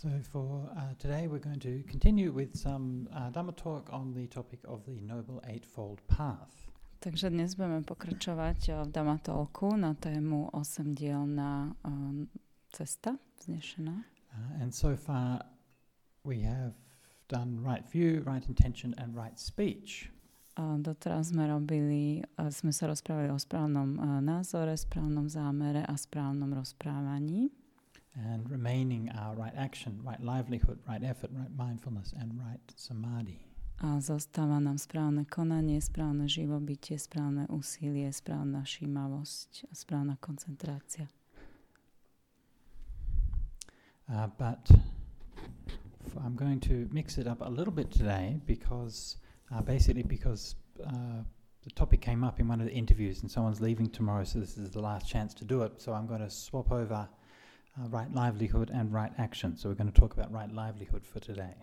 So for uh, today, we're going to continue with some uh, Dhamma talk on the topic of the Noble Eightfold Path. Takže dnes budeme pokračovať v Damatolku na tému osemdielná um, cesta vznešená. Uh, and so far, we have done right view, right intention, and right speech. A doteraz sme robili, sme sa rozprávali o správnom uh, názore, správnom zámere a správnom rozprávaní. And remaining our right action, right livelihood, right effort, right mindfulness, and right samadhi. A zostáva nám správne konanie, správne živobytie, správne úsilie, správna všímavosť a správna koncentrácia. Uh, but I'm going to mix it up a little bit today because uh, basically because uh, the topic came up in one of the interviews and someone's leaving tomorrow, so this is the last chance to do it. So I'm going to swap over uh, right livelihood and right action. So we're going to talk about right livelihood for today.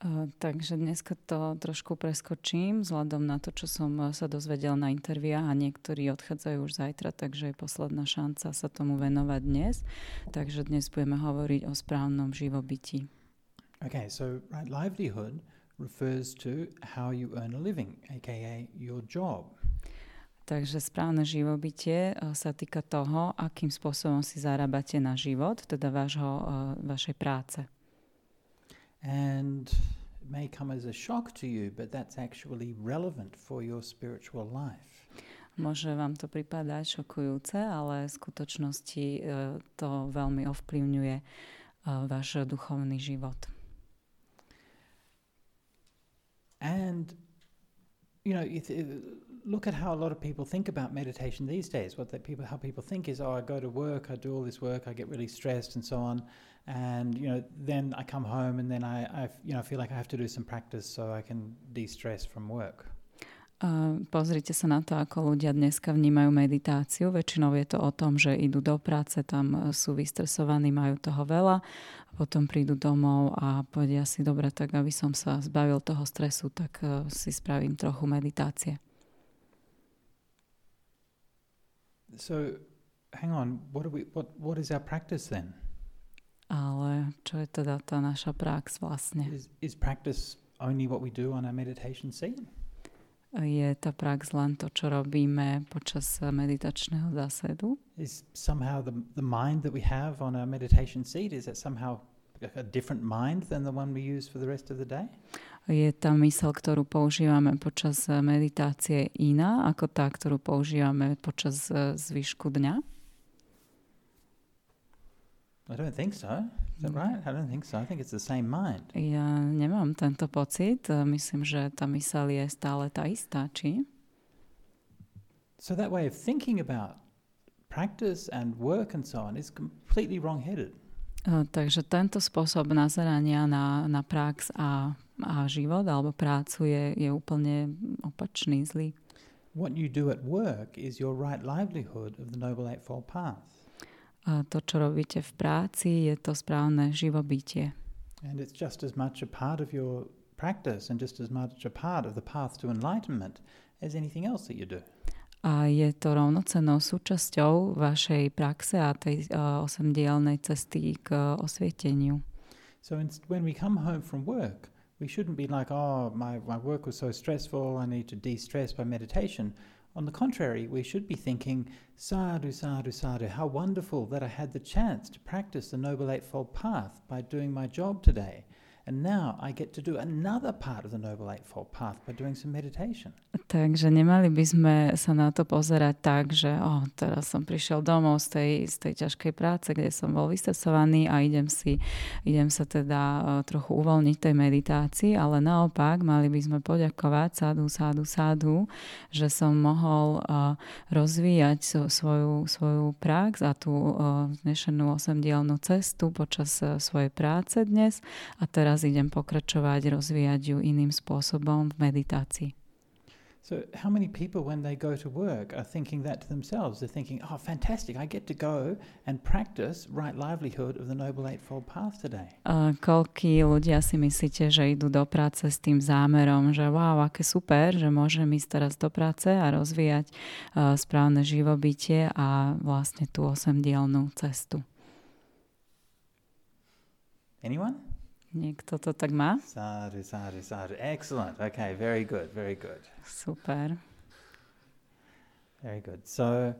Uh, takže dneska to trošku preskočím vzhľadom na to, čo som uh, sa dozvedel na interviách a niektorí odchádzajú už zajtra, takže je posledná šanca sa tomu venovať dnes. Takže dnes budeme hovoriť o správnom živobytí. Okay, so right livelihood refers to how you earn a living, aka your job. Takže správne živobytie uh, sa týka toho, akým spôsobom si zarábate na život, teda vášho, uh, vašej práce. And it may come as a shock to you, but that's actually relevant for your spiritual life. Môže vám to pripadať šokujúce, ale v skutočnosti uh, to veľmi ovplyvňuje váš duchovný život. And you know, look at how a lot of people think about meditation these days. What they, people, how people think is, oh, I go to work, I do all this work, I get really stressed and so on, and you know, then I come home and then I, I you know, feel like I have to do some practice so I can de-stress from work. Uh, pozrite sa na to, ako ľudia dneska vnímajú meditáciu. Väčšinou je to o tom, že idú do práce, tam sú vystresovaní, majú toho veľa, potom prídu domov a povedia si, dobre, tak aby som sa zbavil toho stresu, tak uh, si spravím trochu meditácie. So, hang on, what, are we, what, what is our practice then? Ale čo je teda tá naša prax vlastne? Is, is practice only what we do on our meditation seat? je tá prax len to, čo robíme počas meditačného zásedu. Is somehow the, the mind that we have on our meditation seat, is it somehow a different mind than the one we use for the rest of the day? Je tá mysel, ktorú používame počas meditácie iná ako tá, ktorú používame počas zvyšku dňa? I don't think so. Is that right? I don't think so. I think it's the same mind. Ja nemám tento pocit. Myslím, že tá mysel je stále tá istá, či? So that way of thinking about practice and work and so on is completely wrong-headed. Uh, takže tento spôsob nazerania na, na prax a, a život alebo prácu je, je úplne opačný, zlý. What you do at work is your right livelihood of the Noble Eightfold Path. A to, čo robíte v práci, je to správne živobytie. And it's just as much a part of your practice and just as much a part of the path to enlightenment as anything else that you do. A je to rovnocenou súčasťou vašej praxe a tej uh, osemdielnej cesty k uh, osvieteniu. So in, when we come home from work, we shouldn't be like, oh, my, my work was so stressful, I need to de-stress by meditation. On the contrary, we should be thinking, sadhu, sadhu, sadhu, how wonderful that I had the chance to practice the Noble Eightfold Path by doing my job today. Takže nemali by sme sa na to pozerať tak, že oh, teraz som prišiel domov z tej, z tej ťažkej práce, kde som bol vystresovaný a idem, si, idem sa teda uh, trochu uvoľniť tej meditácii, ale naopak mali by sme poďakovať sádu, sádu, sádu, že som mohol uh, rozvíjať so, svoju, svoju prax a tú uh, dnešnú osemdielnú cestu počas uh, svojej práce dnes. A teraz teraz idem pokračovať, rozvíjať ju iným spôsobom v meditácii. So, how many people, when they go to work, are thinking that to themselves? They're thinking, oh, fantastic, I get to go and practice right livelihood of the Noble Eightfold Path today. Uh, koľký ľudia si myslíte, že idú do práce s tým zámerom, že wow, aké super, že môžem ísť teraz do práce a rozvíjať uh, správne živobytie a vlastne tú osemdielnú cestu. Anyone? Niekto to tak má? Sadhu, sadhu, sadhu. Excellent. Okay, very good, very good. Super. Very good. So,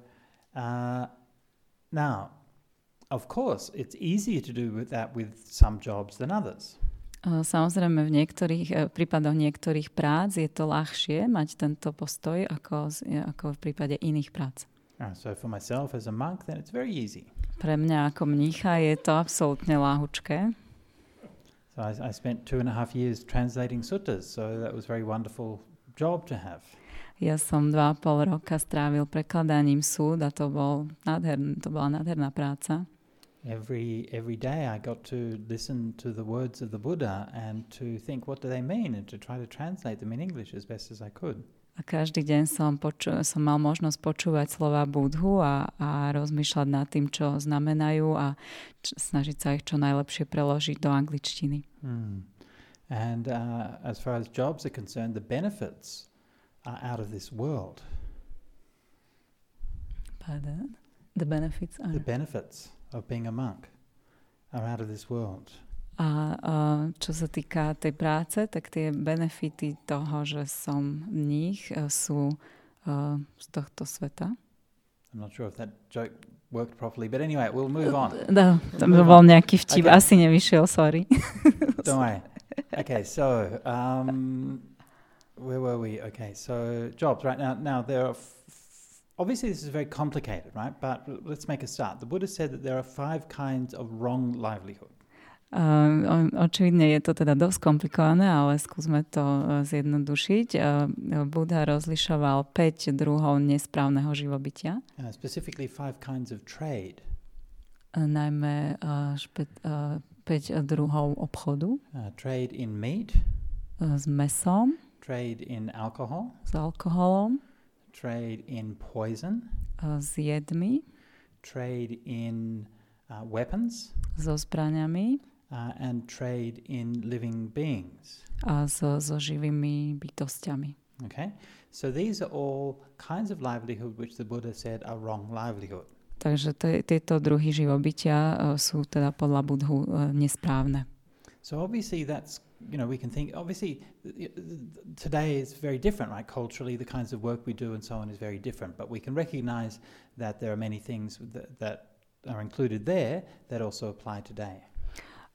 uh, now, of course, it's easier to do with that with some jobs than others. Uh, Samozrejme, v niektorých uh, prípadoch niektorých prác je to ľahšie mať tento postoj ako, z- ako v prípade iných prác. Uh, so, for myself as a monk, then it's very easy. Pre mňa ako mnícha je to absolútne láhučké. I, I spent two and a half years translating suttas, so that was a very wonderful job to have. Ja som dva a pol roka strávil prekladaním súd a to, bol nádherný, to bola nádherná práca. Every every day, I got to listen to the words of the Buddha and to think, what do they mean, and to try to translate them in English as best as I could. A každý deň som, poču- som mal možnosť počúvať slova Budhu a, a rozmýšľať nad tým, čo znamenajú a č- snažiť sa ich čo najlepšie preložiť do angličtiny. Hmm. And uh, as far as jobs are concerned, the benefits are out of this world. Pardon? The benefits are... The benefits of being a monk are out of this world. A, a čo sa týka tej práce, tak tie benefity toho, že som mních, e, sú uh, z tohto sveta. I'm not sure if that joke worked properly, but anyway, we'll move on. No, tam Move bol nejaký vtip, Okay. asi nevyšiel, sorry. Don't worry. Okay, so um, where were we? Okay, so jobs. Right now, now there are. Obviously, this is very complicated, right? But let's make a start. The Buddha said that there are five kinds of wrong livelihood. O- očividne je to teda dosť komplikované, ale skúsme to uh, zjednodušiť. Uh, Buddha rozlišoval 5 druhov nesprávneho živobytia, Uh, specifically, five kinds of trade: uh, najmä uh, špe- uh, 5 druhov obchodu uh, trade in meat, uh, s mesom, trade in alcohol, s alkoholom, trade in poison, s jedmi, trade in uh, weapons, so zbraniami uh, and trade in living beings. a so, so živými bytostiami. Okay, so these are all kinds of livelihood which the Buddha said are wrong livelihood. Takže te, tieto druhy živobytia uh, sú teda podľa Budhu uh, nesprávne. So obviously that's you know we can think obviously today is very different right culturally the kinds of work we do and so on is very different but we can recognize that there are many things that, that are included there that also apply today.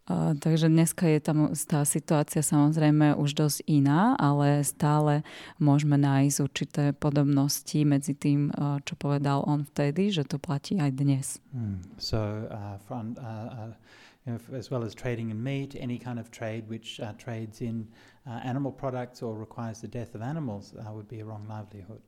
Uh, takže dneska je tam tá situácia samozrejme už dosť iná, ale stále môžeme nájsť určité podobnosti medzi tým, uh, čo povedal on vtedy, že to platí aj dnes. So uh, from, uh, uh, you know, f- as well as trading in meat, any kind of trade which uh, trades in uh, animal products or requires the death of animals uh, would be a wrong livelihood.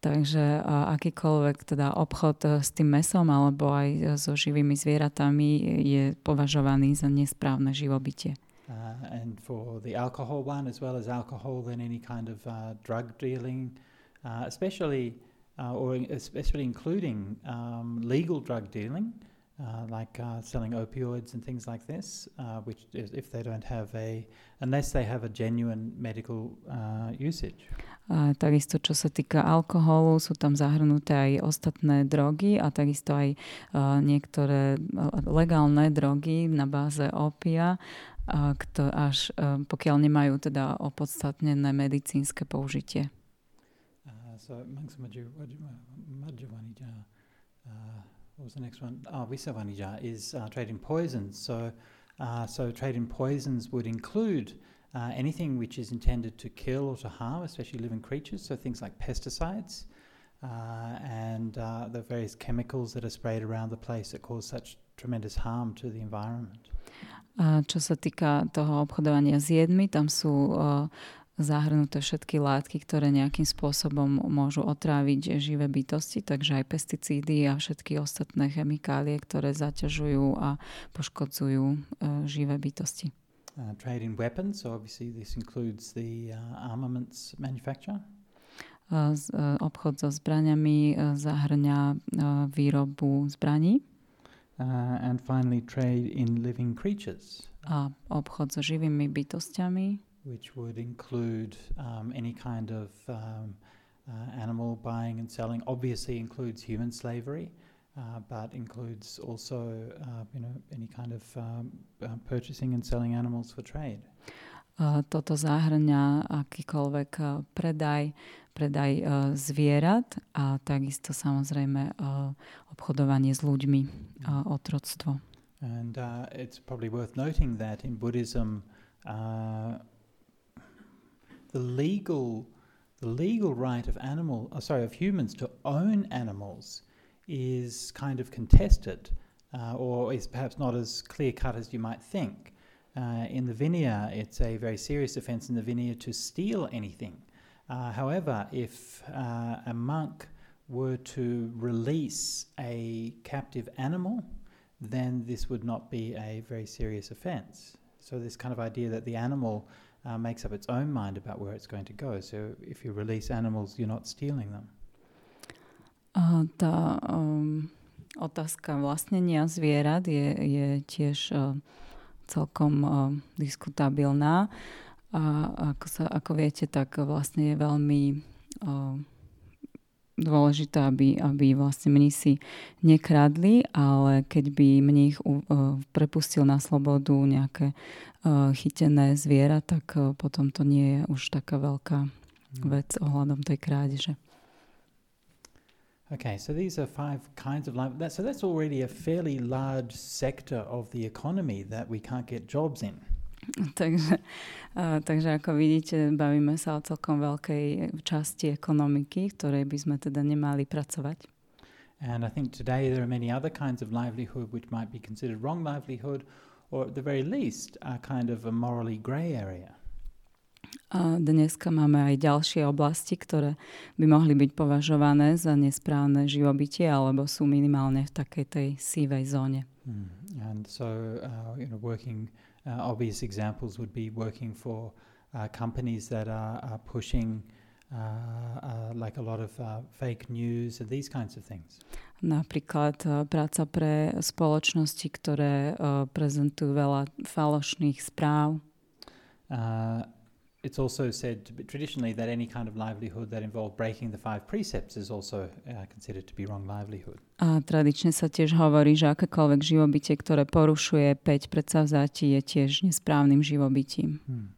Takže uh, akýkoľvek teda obchod uh, s tým mesom alebo aj uh, so živými zvieratami je považovaný za nesprávne živobytie. Uh, and for the alcohol one, as well as alcohol, then any kind of uh, drug dealing, uh, especially or especially including um, legal drug dealing, uh, like uh, selling opioids and things like this, uh, which is if they don't have a, unless they have a genuine medical uh, usage. A takisto, čo sa týka alkoholu, sú tam zahrnuté aj ostatné drogy a takisto aj uh, niektoré uh, legálne drogy na báze opia, uh, kto až pokiaľ nemajú teda opodstatnené medicínske použitie. Uh, so Majavanija, uh, what was the next one? Oh, Visavanija is uh, trade poisons. So, uh, so trade in poisons would include uh, anything which is intended to kill or to harm, especially living creatures. So things like pesticides uh, and uh, the various chemicals that are sprayed around the place that cause such tremendous harm to the environment. A čo sa týka toho obchodovania s jedmi, tam sú uh, zahrnuté všetky látky, ktoré nejakým spôsobom môžu otráviť živé bytosti, takže aj pesticídy a všetky ostatné chemikálie, ktoré zaťažujú a poškodzujú uh, živé bytosti. Uh, trade in weapons, so obviously this includes the uh, armaments manufacture. Uh, z- uh, obchod so zbraniami uh, zahrňa uh, výrobu zbraní Uh, and finally, trade in living creatures, a obchod so živými bytostiami, which would include um, any kind of um, uh, animal buying and selling. Obviously, includes human slavery, uh, but includes also, uh, you know, any kind of um, uh, purchasing and selling animals for trade. Uh, toto zahrňa akýkoľvek uh, predaj, predaj uh, zvierat a takisto samozrejme obchodovanie s ľuďmi, uh, otroctvo. And uh, it's probably worth noting that in Buddhism, uh, the legal the legal right of animal, oh, sorry, of humans to own animals is kind of contested, uh, or is perhaps not as clear cut as you might think. Uh, in the Vinaya, it's a very serious offence in the Vinaya to steal anything. Uh, however, if uh, a monk were to release a captive animal, then this would not be a very serious offence. So, this kind of idea that the animal uh, makes up its own mind about where it's going to go. So if you release animals, you're not stealing them. Uh, tá um, otázka vlastnenia zvierat je, je tiež uh, celkom uh, diskutabilná. A ako, sa, ako viete, tak vlastne je veľmi uh, dôležité, aby, aby vlastne mnísi nekradli, ale keď by mních uh, prepustil na slobodu nejaké uh, chytené zviera, tak uh, potom to nie je už taká veľká hmm. vec ohľadom tej krádeže. Okay, so these are five kinds of life. That, so that's already a fairly large sector of the economy that we can't get jobs in. takže, takže ako vidíte, bavíme sa o celkom veľkej časti ekonomiky, ktorej by sme teda nemali pracovať. And I think today there are many other kinds of livelihood which might be considered wrong livelihood or at the very least are kind of a morally grey area. A dneska máme aj ďalšie oblasti, ktoré by mohli byť považované za nesprávne živobytie alebo sú minimálne v takej tej sívej zóne. Hmm. And so, uh, you know, working Uh, obvious examples would be working for uh, companies that are, are pushing uh, uh, like a lot of uh, fake news and these kinds of things. Napríklad práca pre spoločnosti, ktoré prezentujú veľa falošných správ. Uh, it's also said traditionally that any kind of livelihood that involved breaking the five precepts is also uh, considered to be wrong livelihood. A tradične sa tiež hovorí, že akékoľvek živobytie, ktoré porušuje 5 predsavzatí, je tiež nesprávnym živobytím. Hmm.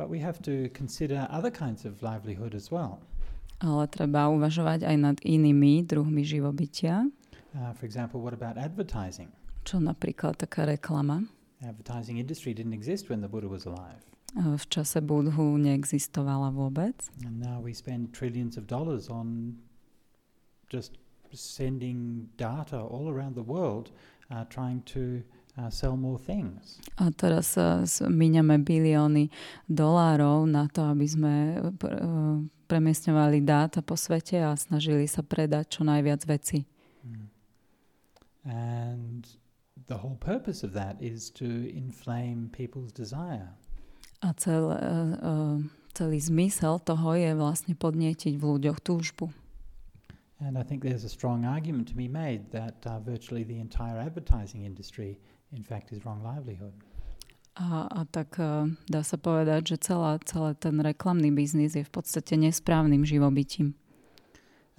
But we have to consider other kinds of livelihood as well. Ale treba uvažovať aj nad inými druhmi živobytia. Uh, for example, what about advertising? Čo napríklad taká reklama? Advertising industry didn't exist when the Buddha was alive. V čase Budhu neexistovala vôbec. And now we spend trillions of dollars on just sending data all around the world uh, trying to uh, sell more things. A teraz uh, míňame bilióny dolárov na to, aby sme pr- uh, premiestňovali dáta po svete a snažili sa predať čo najviac veci. Mm. And the whole purpose of that is to inflame people's desire. A cel, uh, celý zmysel toho je vlastne podnietiť v ľuďoch túžbu. And I think there's a strong argument to be made that uh, virtually the entire advertising industry in fact is wrong livelihood. A, a tak uh, dá sa povedať, že celá, celý ten reklamný biznis je v podstate nesprávnym živobytím.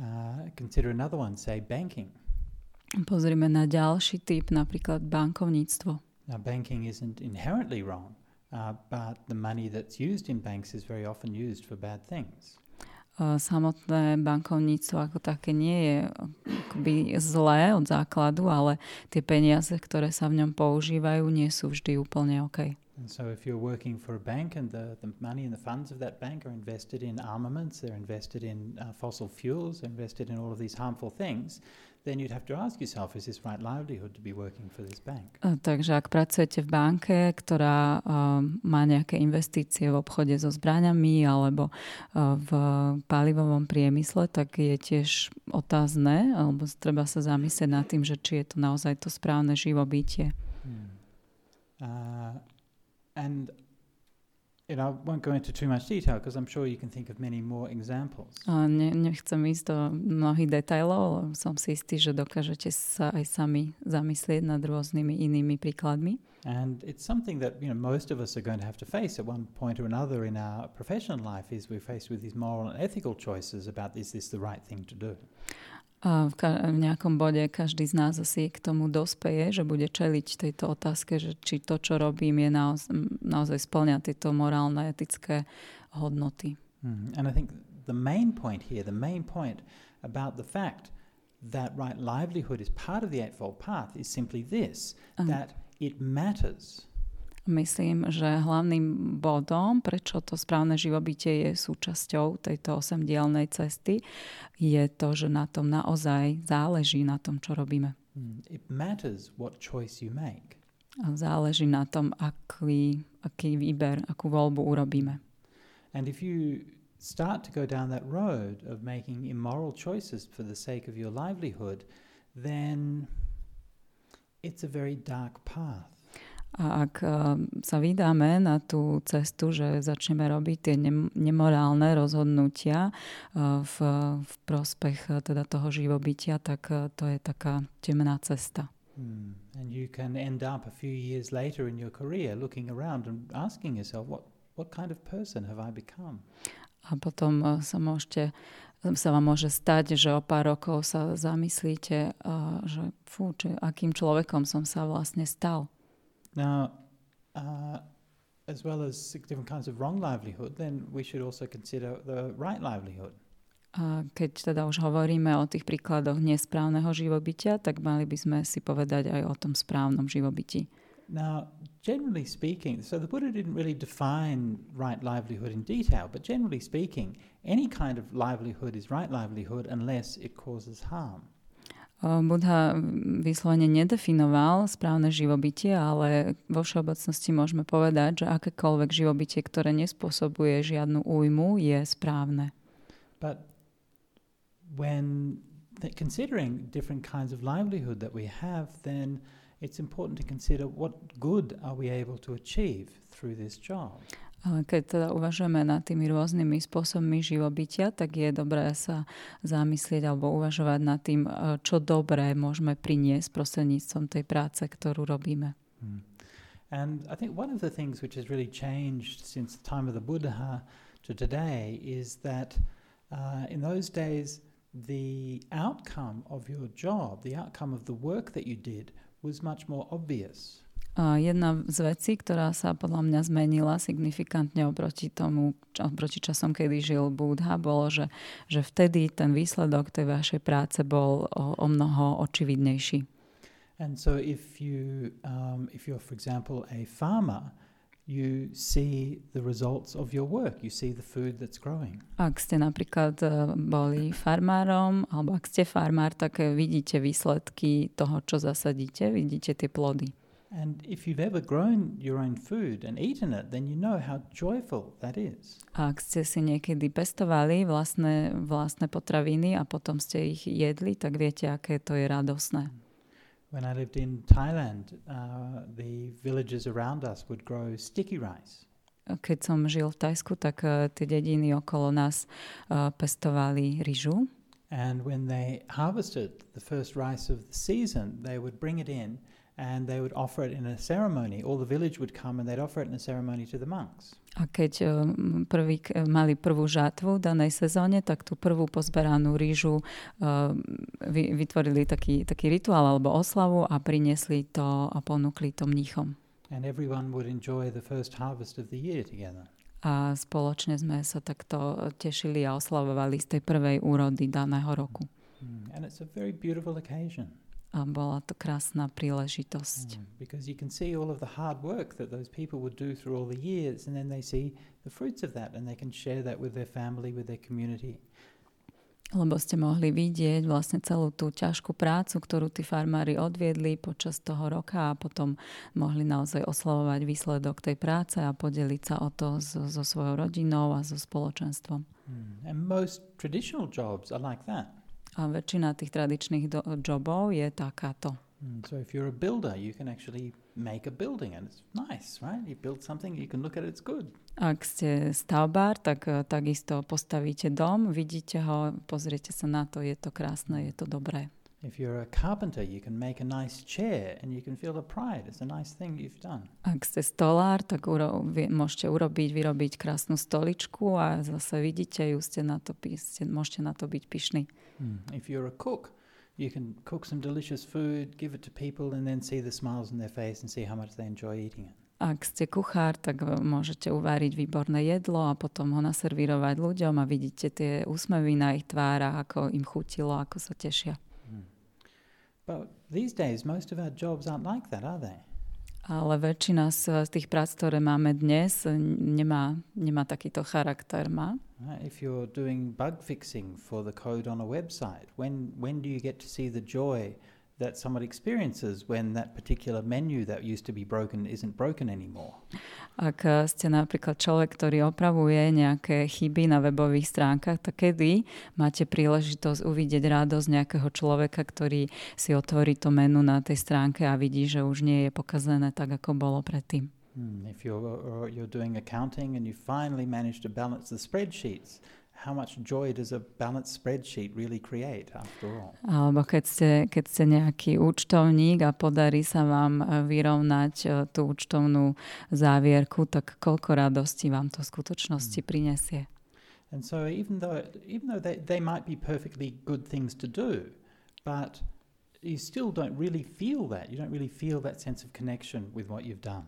Uh, consider another one, say banking. Pozrime na ďalší typ, napríklad bankovníctvo. Now banking isn't inherently wrong. Uh, but the money that's used in banks is very often used for bad things. Uh, samotné bankovníctvo ako také nie je akoby zlé od základu, ale tie peniaze, ktoré sa v ňom používajú, nie sú vždy úplne OK. And so if you're working for a bank and the, the money and the funds of that bank are invested in armaments, they're invested in uh, fossil fuels, they're invested in all of these harmful things, then you'd have to ask yourself, is this right livelihood to be working for this bank? Takže ak pracujete v banke, ktorá uh, má nejaké investície v obchode so zbraňami alebo uh, v palivovom priemysle, tak je tiež otázne, alebo treba sa zamyslieť nad tým, že či je to naozaj to správne živobytie. Hmm. Uh, and you know, I won't go into too much detail because I'm sure you can think of many more examples. A ne, nechcem ísť do mnohých detailov, som si istý, že dokážete sa aj sami zamyslieť nad rôznymi inými príkladmi. And it's something that you know most of us are going to have to face at one point or another in our professional life is we're faced with these moral and ethical choices about is this the right thing to do. V, ka- v nejakom bode každý z nás asi k tomu dospeje, že bude čeliť tejto otázke, že či to, čo robím, je naoz- naozaj splňa tieto morálne, etické hodnoty. Mm. And I think the main point here, the main point about the fact that right livelihood is part of the Eightfold Path is simply this Um. that it matters. Myslím, že hlavným bodom, prečo to správne živobytie je súčasťou tejto osemdielnej cesty, je to, že na tom naozaj záleží na tom, čo robíme. Mm. It matters what choice you make. A záleží na tom, aký, aký výber, akú voľbu urobíme. And if you start to go down that road of making immoral choices for the sake of your livelihood, then it's a very dark path. A ak uh, sa vydáme na tú cestu, že začneme robiť tie nem- nemorálne rozhodnutia uh, v, v prospech uh, teda toho živobytia, tak to je taká temná cesta. Mm. And you can end up a few years later in your career looking around and asking yourself, what, what kind of person have I become? A potom sa môžete sa vám môže stať, že o pár rokov sa zamyslíte, že fú, či, akým človekom som sa vlastne stal. Now, uh, as well as different kinds of wrong livelihood, then we should also consider the right livelihood. A keď teda už hovoríme o tých príkladoch nesprávneho živobytia, tak mali by sme si povedať aj o tom správnom živobytí. Now, generally speaking, so the Buddha didn't really define right livelihood in detail, but generally speaking, any kind of livelihood is right livelihood unless it causes harm. Budha vyslovene nedefinoval správne živobytie, ale vo všeobecnosti môžeme povedať, že akékoľvek živobytie, ktoré nespôsobuje žiadnu újmu, je správne. But when considering different kinds of livelihood that we have, then it's important to consider what good are we able to achieve through this job. Keď teda uvažujeme nad tými rôznymi spôsobmi živobytia, tak je dobré sa zamyslieť alebo uvažovať nad tým, e, čo dobré môžeme priniesť prostredníctvom tej práce, ktorú robíme. Hmm. And I think one of the things which has really changed since the time of the Buddha to today is that uh, in those days, the outcome of your job, the outcome of the work that you did, was much more obvious. Jedna z vecí, ktorá sa podľa mňa zmenila signifikantne oproti tomu, oproti časom, kedy žil Budha, bolo, že, že vtedy ten výsledok tej vašej práce bol o, o mnoho očividnejší. And so if you um, if you're for example a farmer, you see the results of your work. You see the food that's growing. Ak ste napríklad e, boli farmárom, alebo ak ste farmár, tak vidíte výsledky toho, čo zasadíte, vidíte tie plody. And if you've ever grown your own food and eaten it, then you know how joyful that is. A ak ste si niekedy pestovali vlastné, vlastné potraviny a potom ste ich jedli, tak viete, aké to je radosné. When I lived in Thailand, uh, the villages around us would grow sticky rice. Keď som žil v Tajsku, tak uh, tie dediny okolo nás uh, pestovali ryžu. And when they harvested the first rice of the season, they would bring it in and they would offer it in a ceremony. All the village would come and they'd offer it in a ceremony to the monks. A keď um, prvý, mali prvú žatvu v danej sezóne, tak tú prvú pozberanú rýžu uh, vy, vytvorili taký, taký rituál alebo oslavu a priniesli to a ponúkli to mníchom. And everyone would enjoy the first harvest of the year together. A spoločne sme sa takto tešili a oslavovali z tej prvej úrody daného roku. Mm. And it's a very beautiful occasion. A bola to krásna príležitosť. Mm. Because you can see all of the hard work that those people would do through all the years, and then they see the fruits of that, and they can share that with their family, with their community. Lebo ste mohli vidieť vlastne celú tú ťažkú prácu, ktorú tí farmári odviedli počas toho roka a potom mohli naozaj oslavovať výsledok tej práce a podeliť sa o to so, so svojou rodinou a so spoločenstvom. Mm. And most traditional jobs are like that. A väčšina tých tradičných do- jobov je takáto. Mm. So if you're a builder, you can actually make a building, and it's nice, right? You build something, you can look at it, it's good. Ak ste stavbár, tak eh, takisto postavíte dom, vidíte ho, pozriete sa na to, je to krásne, je to dobré. If you're a carpenter, you can make a nice chair and you can feel the pride. It's a nice thing you've done. Ak ste stolár, tak uro- môžete urobiť, vyrobiť krásnu stoličku a zase vidíte ju, ste na to, ste, môžete na to byť pyšní. Mm. If you're a cook, you can cook some delicious food, give it to people, and then see the smiles on their face and see how much they enjoy eating it. Ak ste kuchár, tak v- môžete uvariť výborné jedlo a potom ho naservírovať ľuďom a vidíte tie úsmevy na ich tvárach, ako im chutilo, ako sa tešia. But these days, most of our jobs aren't like that, are they? Ale väčšina z z tých prác, ktoré máme dnes, nemá, nemá takýto charakter. Má. If you're doing bug fixing for the code on a website, when when do you get to see the joy that someone experiences when that particular menu that used to be broken isn't broken anymore? Ak eh, ste napríklad človek, ktorý opravuje nejaké chyby na webových stránkach, tak kedy máte príležitosť uvidieť radosť nejakého človeka, ktorý si otvorí to menu na tej stránke a vidí, že už nie je pokazené tak, ako bolo predtým. Hmm, If you're or you're doing accounting and you finally manage to balance the spreadsheets, how much joy does a balanced spreadsheet really create after all? Alebo keď ste, keď ste nejaký účtovník a podarí sa vám eh, vyrovnať eh, tú účtovnú závierku, tak koľko radosti vám to v skutočnosti prinesie. And so even though even though they, they might be perfectly good things to do, but you still don't really feel that. You don't really feel that sense of connection with what you've done.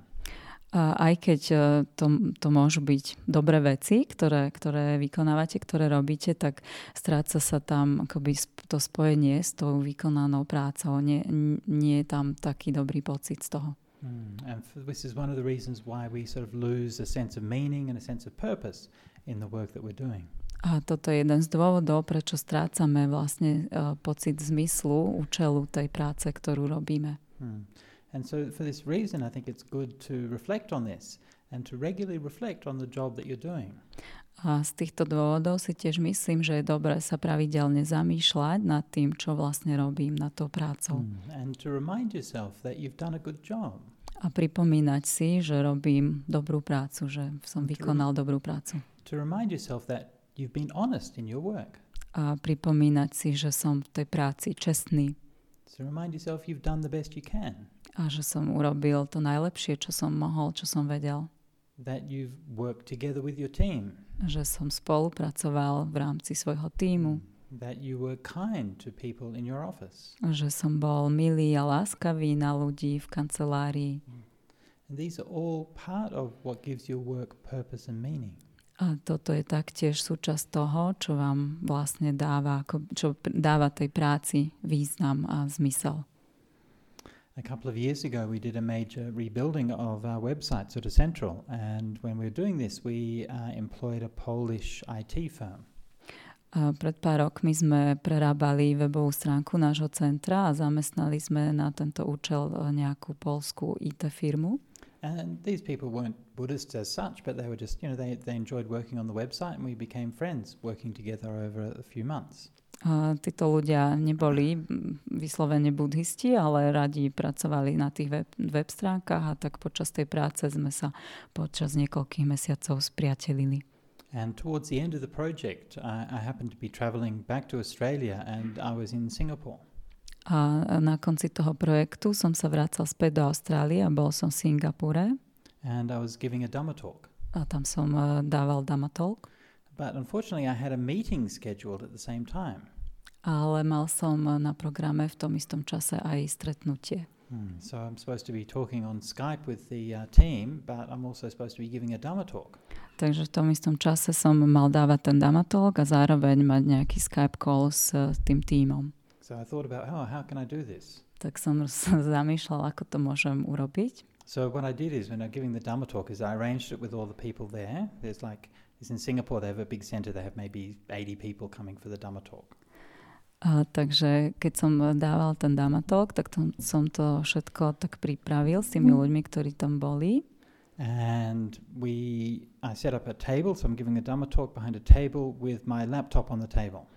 Aj keď eh, to, to môžu byť dobré veci, ktoré, ktoré vykonávate, ktoré robíte, tak stráca sa tam akoby to spojenie s tou vykonanou prácou. Nie, nie je tam taký dobrý pocit z toho. Mm. And this is one of the reasons why we sort of lose a sense of meaning and a sense of purpose in the work that we're doing. A toto je jeden z dôvodov, prečo strácame vlastne eh, pocit zmyslu, účelu tej práce, ktorú robíme. Hmm. And so, for this reason, I think it's good to reflect on this and to regularly reflect on the job that you're doing. A z týchto dôvodov si tiež myslím, že je dobré sa pravidelne zamýšľať nad tým, čo vlastne robím nad tou prácou. Hmm. And to remind yourself that you've done a good job. A pripomínať si, že robím dobrú prácu, že som vykonal dobrú prácu. To remind yourself that you've been honest in your work. A pripomínať si, že som v tej práci čestný To remind yourself you've done the best you can. A že som urobil to najlepšie, čo som mohol, čo som vedel. That you've worked together with your team. Že som spolupracoval v rámci svojho týmu. That you were kind to people in your office. Že som bol milý a láskavý na ľudí v kancelárii. And these are all part of what gives your work purpose and meaning. A toto je taktiež súčasť toho, čo vám vlastne dáva, čo dáva tej práci význam a zmysel. A couple of years ago, we did a major rebuilding of our website, sort of central. And when we were doing this, we uh, employed a Polish IT firm. A pred pár rokmi sme prerábali webovú stránku nášho centra a zamestnali sme na tento účel nejakú polskú IT firmu. And these people weren't Buddhists as such, but they were just, you know, they, they enjoyed working on the website and we became friends working together over a few months. Títo ľudia neboli vyslovene budhisti, ale radi pracovali na tých web, web stránkach a tak počas tej práce sme sa počas niekoľkých mesiacov spriatelili. And towards the end of the project, I, I happened to be traveling back to Australia and I was in Singapore. A na konci toho projektu som sa vracal späť do Austrálie a bol som v Singapúre And I was giving a Dhamma talk. a tam som eh, dával Dhamma talk. But unfortunately, I had a meeting scheduled at the same time. Ale mal som na programe v tom istom čase aj stretnutie. Hmm. So I'm supposed to be talking on Skype with the uh, team, but I'm also supposed to be giving a Dhamma talk. Takže v tom istom čase som mal dávať ten Dhamma talk a zároveň mať nejaký Skype call s eh, tým tímom. So I thought about, oh, how can I do this? Tak som sa zamýšľala, ako to môžem urobiť. So what I did is, when I'm giving the Dhamma talk, is I arranged it with all the people there. There's like, it's in Singapore. They have a big centre. They have maybe 80 people coming for the Dhamma talk. A, takže keď som dával ten Dhamma talk, tak tom, som to všetko tak pripravil s tými ľuďmi, ktorí tam boli. And we, I set up a table. So I'm giving a Dhamma talk behind a table with my laptop on the table.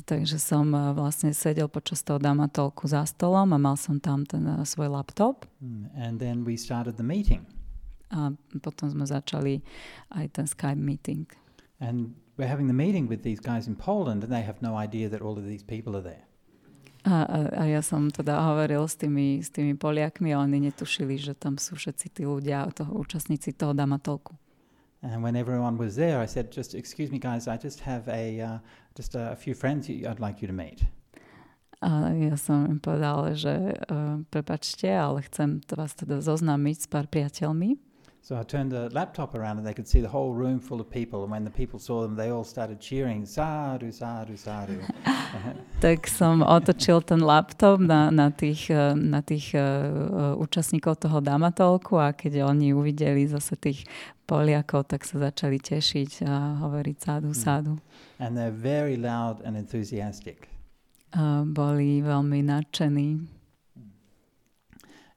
Takže som eh, vlastne sedel počas toho Dhamma talku za stolom a mal som tam ten eh, svoj laptop. Mm, And then we started the meeting. A potom sme začali aj ten Skype meeting. And we're having the meeting with these guys in Poland, and they have no idea that all of these people are there. A, a, a ja som teda hovoril s tými, s tými Poliakmi a oni netušili, že tam sú všetci tí ľudia, toho, účastníci toho damatolku. And when everyone was there, I said, just excuse me guys, I just have a, uh, just a few friends I'd like you to meet. A ja som im povedal, že uh, prepačte, ale chcem vás teda zoznámiť s pár priateľmi. So I turned the laptop around and they could see the whole room full of people. And when the people saw them, they all started cheering, Sadhu, Sadhu, Sadhu. tak som otočil ten laptop na, na tých, eh, na tých uh, účastníkov toho damatolku a keď oni uvideli zase tých Poliakov, tak sa začali tešiť a hovoriť sádu, hmm. sádu. And they're very loud and enthusiastic. Uh, boli veľmi nadšení.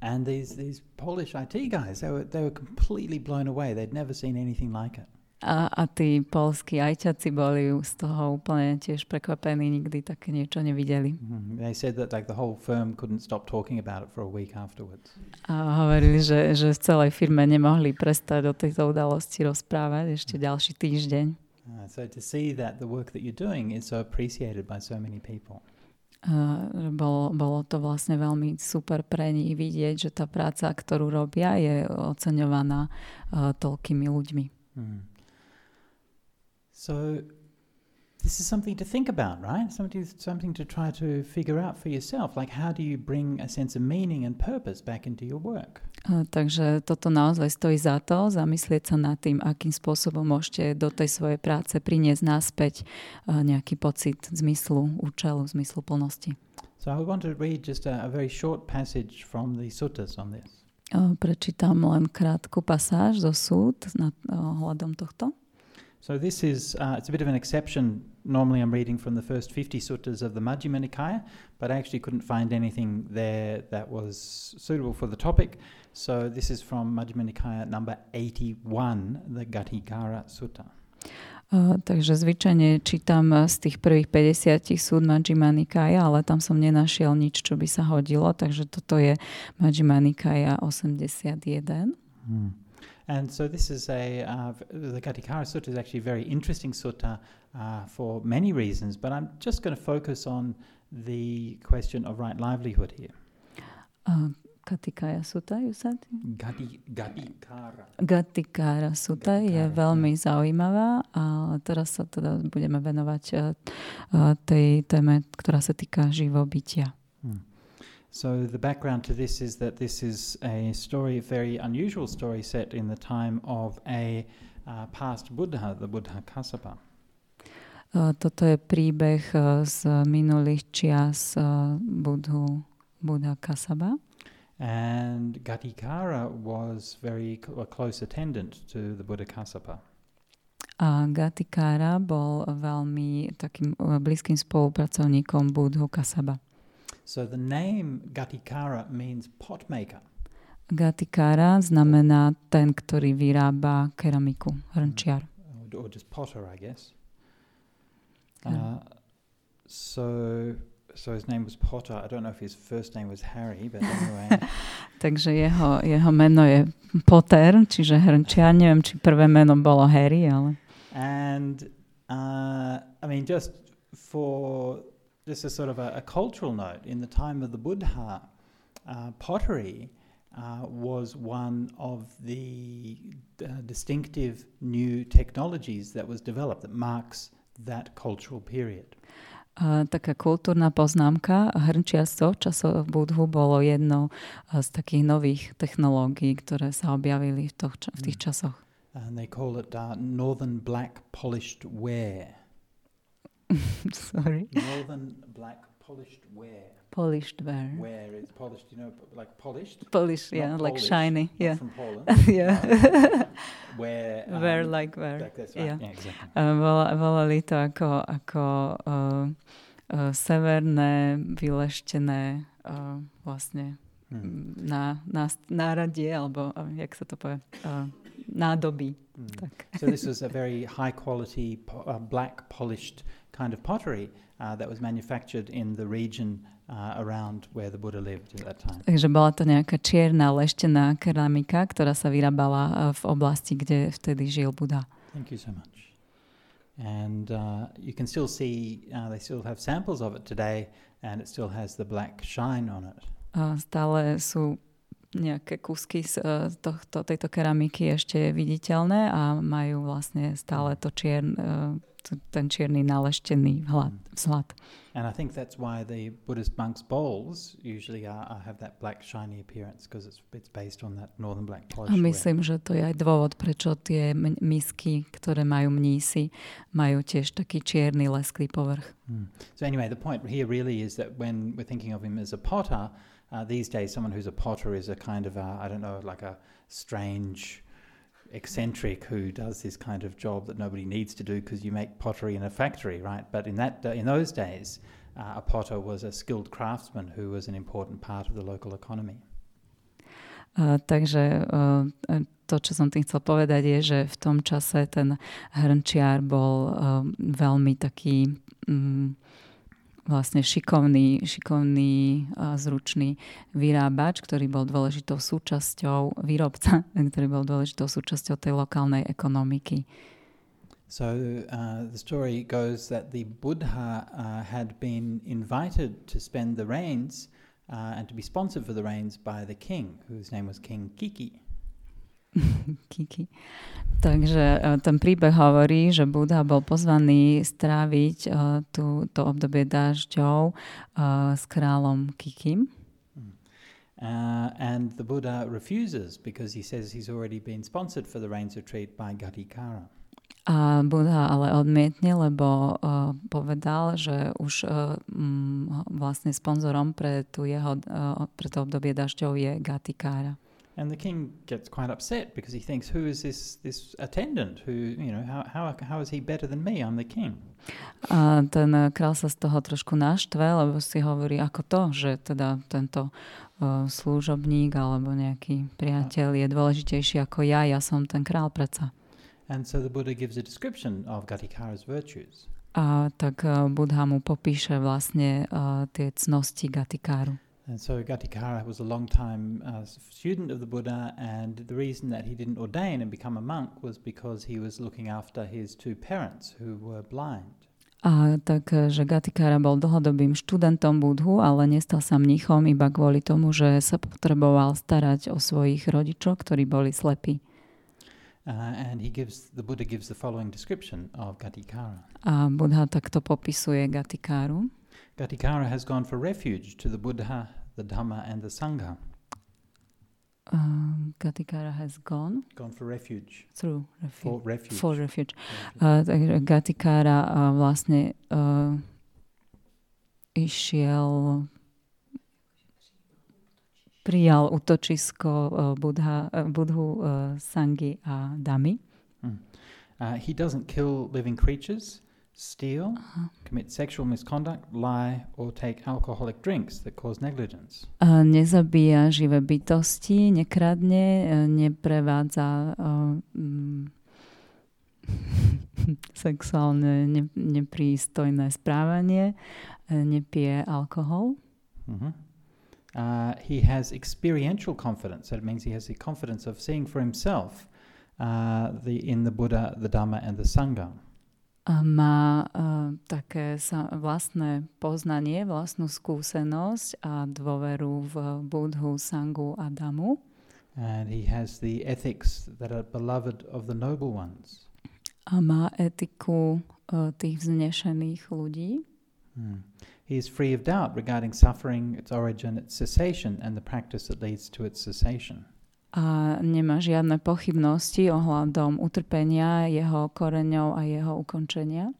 And these, these Polish IT guys, they were, they were completely blown away. They'd never seen anything like it. A, a tí polskí ajťaci boli z toho úplne tiež prekvapení, nikdy také niečo nevideli. Mm-hmm. They said that like the whole firm couldn't stop talking about it for a week afterwards. A hovorili, že, že v celej firme nemohli prestať o tejto udalosti rozprávať ešte ďalší týždeň. Uh, so to see that the work that you're doing is so appreciated by so many people. Uh, bolo, bolo to vlastne veľmi super pre nich vidieť, že tá práca, ktorú robia, je oceňovaná uh, toľkými ľuďmi. Hmm. So this is something to think about, right? Something, something to try to figure out for yourself. Like how do you bring a sense of meaning and purpose back into your work? Uh, takže toto naozaj stojí za to, zamyslieť sa nad tým, akým spôsobom môžete do tej svojej práce priniesť naspäť uh, nejaký pocit zmyslu, účelu, zmyslu plnosti. So I want to read just a, a very short passage from the suttas on this. Uh, prečítam len krátku pasáž zo súd nad ohľadom tohto. So this is uh, it's a bit of an exception. Normally, I'm reading from the first 50 suttas of the Majjhima Nikaya, but I actually couldn't find anything there that was suitable for the topic. So this is from Majjhima Nikaya number 81, the Gatikara Sutta. Uh, takže zvyčajne čítam z tých prvých 50 súd Majjhima Nikaya, ale tam som nenašiel nič, čo by sa hodilo, takže toto je Majjhima Nikaya 81. Hmm. And so this is a, uh, the Gatikara Sutta is actually a very interesting sutta uh, for many reasons, but I'm just going to focus on the question of right livelihood here. Uh, Katikaya Sutta, you said? Gati, Gatikara. Gatikara Sutta je veľmi zaujímavá a teraz sa teda budeme venovať uh, tej téme, ktorá sa týka živobytia. Hmm. So the background to this is that this is a story, a very unusual story set in the time of a uh, past Buddha, the Buddha Kassapa. Uh, toto je príbeh uh, z minulých čias uh, Budhu, Buddha Kasaba. And Gatikara was very a close attendant to the Buddha Kassapa. A Gatikara bol veľmi takým uh, blízkym spolupracovníkom Budhu Kasaba. So the name Gatikara means pot maker. Gatikara znamená ten, ktorý vyrába keramiku, hrnčiar. Mm. Or, just potter, I guess. Uh, so so his name was Potter. I don't know if his first name was Harry, but anyway. Takže jeho, jeho meno je Potter, čiže hrnčiar. Neviem, či prvé meno bolo Harry, ale... And uh, I mean, just for just a sort of a, a, cultural note, in the time of the Buddha, uh, pottery uh, was one of the uh, distinctive new technologies that was developed that marks that cultural period. Uh, taká kultúrna poznámka, hrnčiarstvo Budhu bolo jednou z takých nových technológií, ktoré sa objavili v, toh, v tých mm. časoch. And they call it uh, northern black polished ware. Sorry. Northern black polished ware. Polished ware. Ware is polished, you know, like polished. Polished, yeah, Not like Polish, shiny, yeah. From Poland. yeah. No. where. Um, where like where. Like right. Yeah. yeah exactly. Uh, volali to ako, ako uh, uh, severné, vyleštené uh, vlastne hmm. na, na náradie, alebo uh, jak sa to povie, uh, nádoby. Hmm. Tak. so this was a very high quality po- uh, black polished kind of pottery uh, that was manufactured in the region uh, around where the Buddha lived at that time. Takže bola to nejaká čierna leštená keramika, ktorá sa vyrábala uh, v oblasti, kde vtedy žil Buddha. Thank you so much. And uh, you can still see, uh, they still have samples of it today, and it still has the black shine on it. A stále sú nejaké kúsky z uh, tohto, tejto keramiky ešte viditeľné a majú vlastne stále to čiern, uh, ten čierny naleštený vzhled. vzhled. And I think that's why the Buddhist monks' bowls usually are, are have that black shiny appearance because it's, it's based on that northern black polish. A myslím, že to je aj dôvod, prečo tie misky, ktoré majú mnísi, majú tiež taký čierny lesklý povrch. Mm. So anyway, the point here really is that when we're thinking of him as a potter, uh, these days someone who's a potter is a kind of I don't know, like a strange eccentric who does this kind of job that nobody needs to do because you make pottery in a factory, right? But in that in those days, uh, a potter was a skilled craftsman who was an important part of the local economy. Uh, takže uh, to, čo som tým chcel povedať, je, že v tom čase ten hrnčiar bol veľmi taký um, vlastne šikovný, šikovný zručný vyrábač, ktorý bol dôležitou súčasťou, výrobca, ktorý bol dôležitou súčasťou tej lokálnej ekonomiky. So uh, the story goes that the Buddha uh, had been invited to spend the rains uh, and to be sponsored for the rains by the king, whose name was King Kiki. Kiki. Takže uh, ten príbeh hovorí, že Buddha bol pozvaný stráviť uh, tú, to obdobie dažďov uh, s kráľom Kikim. Uh, and the Buddha refuses because he says he's already been sponsored for the rains retreat by Gatikara. A Buddha ale odmietne, lebo uh, povedal, že už uh, m, vlastne sponzorom pre, tu jeho, uh, pre to obdobie dažďov je Gatikara. And the king gets quite upset because he thinks, who is this, this attendant? Who, you know, how, how, how is he better than me? I'm the king. A ten eh, král sa z toho trošku naštve, lebo si hovorí, ako to, že teda tento uh, služobník alebo nejaký priateľ je dôležitejší ako ja, ja som ten král predsa. And so the Buddha gives a description of Gatikara's virtues. A tak uh, Buddha mu popíše vlastne uh, tie cnosti Gatikáru. And so Gatikara was a long time uh, student of the Buddha, and the reason that he didn't ordain and become a monk was because he was looking after his two parents who were blind. A tak, že Gatikara bol dlhodobým študentom Budhu, ale nestal sa mnichom iba kvôli tomu, že sa potreboval starať o svojich rodičov, ktorí boli slepí. Uh, and he gives, the Buddha gives the following description of Gatikara. A Buddha takto popisuje Gatikaru. Gatikara has gone for refuge to the Buddha, the Dhamma, and the Sangha. Um, Gatikara has gone Gone for refuge. through refuge. For refuge. For refuge. Uh, Gatikara uh, vlastne uh, išiel prijal útočisko uh, Budha, uh, Budhu, uh, Sangi a Dami. Mm. Uh, he doesn't kill living creatures. Steal, uh-huh. commit sexual misconduct, lie, or take alcoholic drinks that cause negligence. Uh, nezabíja živé bytosti, nekradne, uh, neprevádza uh, mm, sexuálne ne, neprístojné správanie, uh, nepije alkohol. Mm-hmm. Uh, he has experiential confidence. That means he has the confidence of seeing for himself uh, the, in the Buddha, the Dhamma, and the Sangha má uh, také sa, vlastné poznanie, vlastnú skúsenosť a dôveru v Budhu, Sangu a Damu. And he has the ethics that are beloved of the noble ones. A má etiku uh, tých vznešených ľudí. Hmm. He is free of doubt regarding suffering, its origin, its cessation, and the practice that leads to its cessation a nemá žiadne pochybnosti ohľadom utrpenia, jeho koreňov a jeho ukončenia.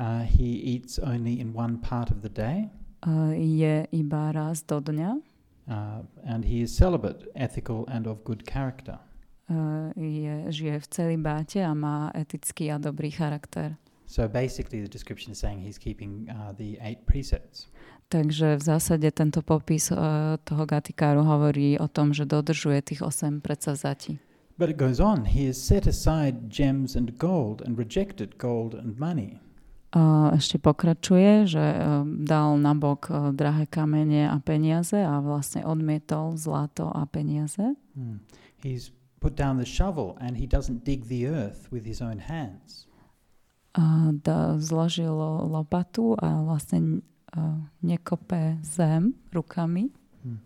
Uh, he eats only in one part of the day. Uh, je iba raz do dňa. Uh, and he is celibate, ethical and of good character. Uh, je, žije v celibáte a má etický a dobrý charakter. So basically the description is saying he's keeping uh, the eight precepts. Takže v zásade tento popis uh, toho Gatikáru hovorí o tom, že dodržuje tých 8 predsavzatí. But it goes on. He has set aside gems and gold and rejected gold and money. Uh, ešte pokračuje, že uh, dal nabok uh, drahé kamene a peniaze a vlastne odmietol zlato a peniaze. Hmm. He's put down the shovel and he doesn't dig the earth with his own hands. Da, zložil lopatu a vlastne nekope zem rukami. Hmm.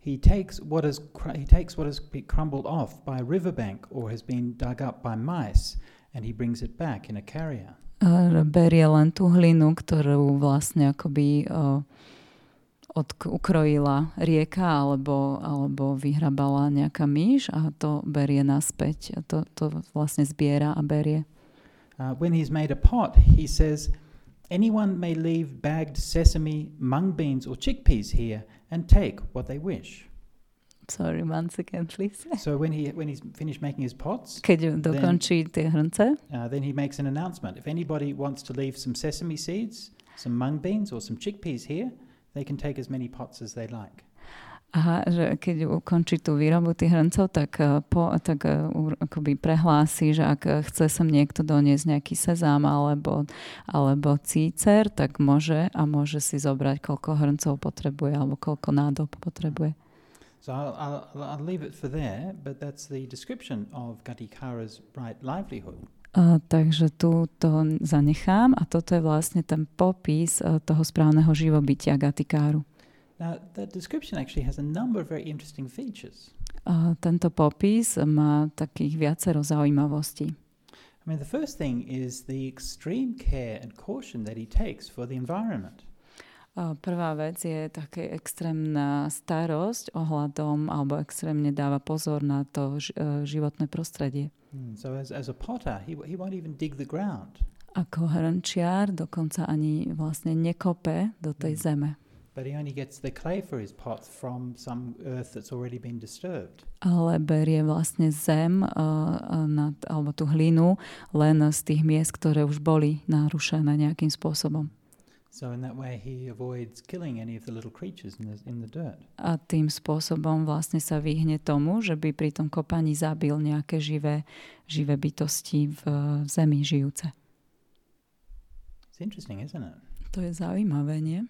He takes what has he takes what has been crumbled off by a riverbank or has been dug up by mice, and he brings it back in a carrier. Berie len tú hlinu, ktorú vlastne akoby uh, od, ukrojila rieka alebo, alebo vyhrabala nejaká myš a to berie naspäť. A to, to vlastne zbiera a berie. Uh, when he's made a pot, he says, Anyone may leave bagged sesame, mung beans, or chickpeas here and take what they wish. Sorry, once again, please. So when he when he's finished making his pots, Keď dokončí tie hrnce, uh, then he makes an announcement. If anybody wants to leave some sesame seeds, some mung beans, or some chickpeas here, they can take as many pots as they like. Aha, že keď ukončí tú výrobu tých hrncov, tak, eh, po, tak uh, akoby prehlási, že ak chce sem niekto doniesť nejaký sezám alebo, alebo cícer, tak môže a môže si zobrať, koľko hrncov potrebuje alebo koľko nádob potrebuje. So I'll, I'll, I'll leave it for there, but that's the description of Gatikara's right livelihood. Uh, takže tu to zanechám a toto je vlastne ten popis uh, toho správneho živobytia Gatikáru. Now, that description actually has a number of very interesting features. Uh, tento popis má takých viacero zaujímavostí. I mean, the first thing is the extreme care and caution that he takes for the environment. Uh, prvá vec je také extrémna starosť ohľadom, alebo extrémne dáva pozor na to ž, uh, životné prostredie. Mm, so as, as a potter, he, he won't even dig the ground. Ako hrnčiar dokonca ani vlastne nekope do tej mm. zeme. But he only gets the clay for his pots from some earth that's already been disturbed. Ale berie vlastne zem uh, nad, alebo tú hlinu len z tých miest, ktoré už boli narušené nejakým spôsobom. So in that way he avoids killing any of the little creatures in the, in the dirt. A tým spôsobom vlastne sa vyhne tomu, že by pri tom kopaní zabil nejaké živé, živé bytosti v, v zemi žijúce. It's interesting, isn't it? To je zaujímavé, nie?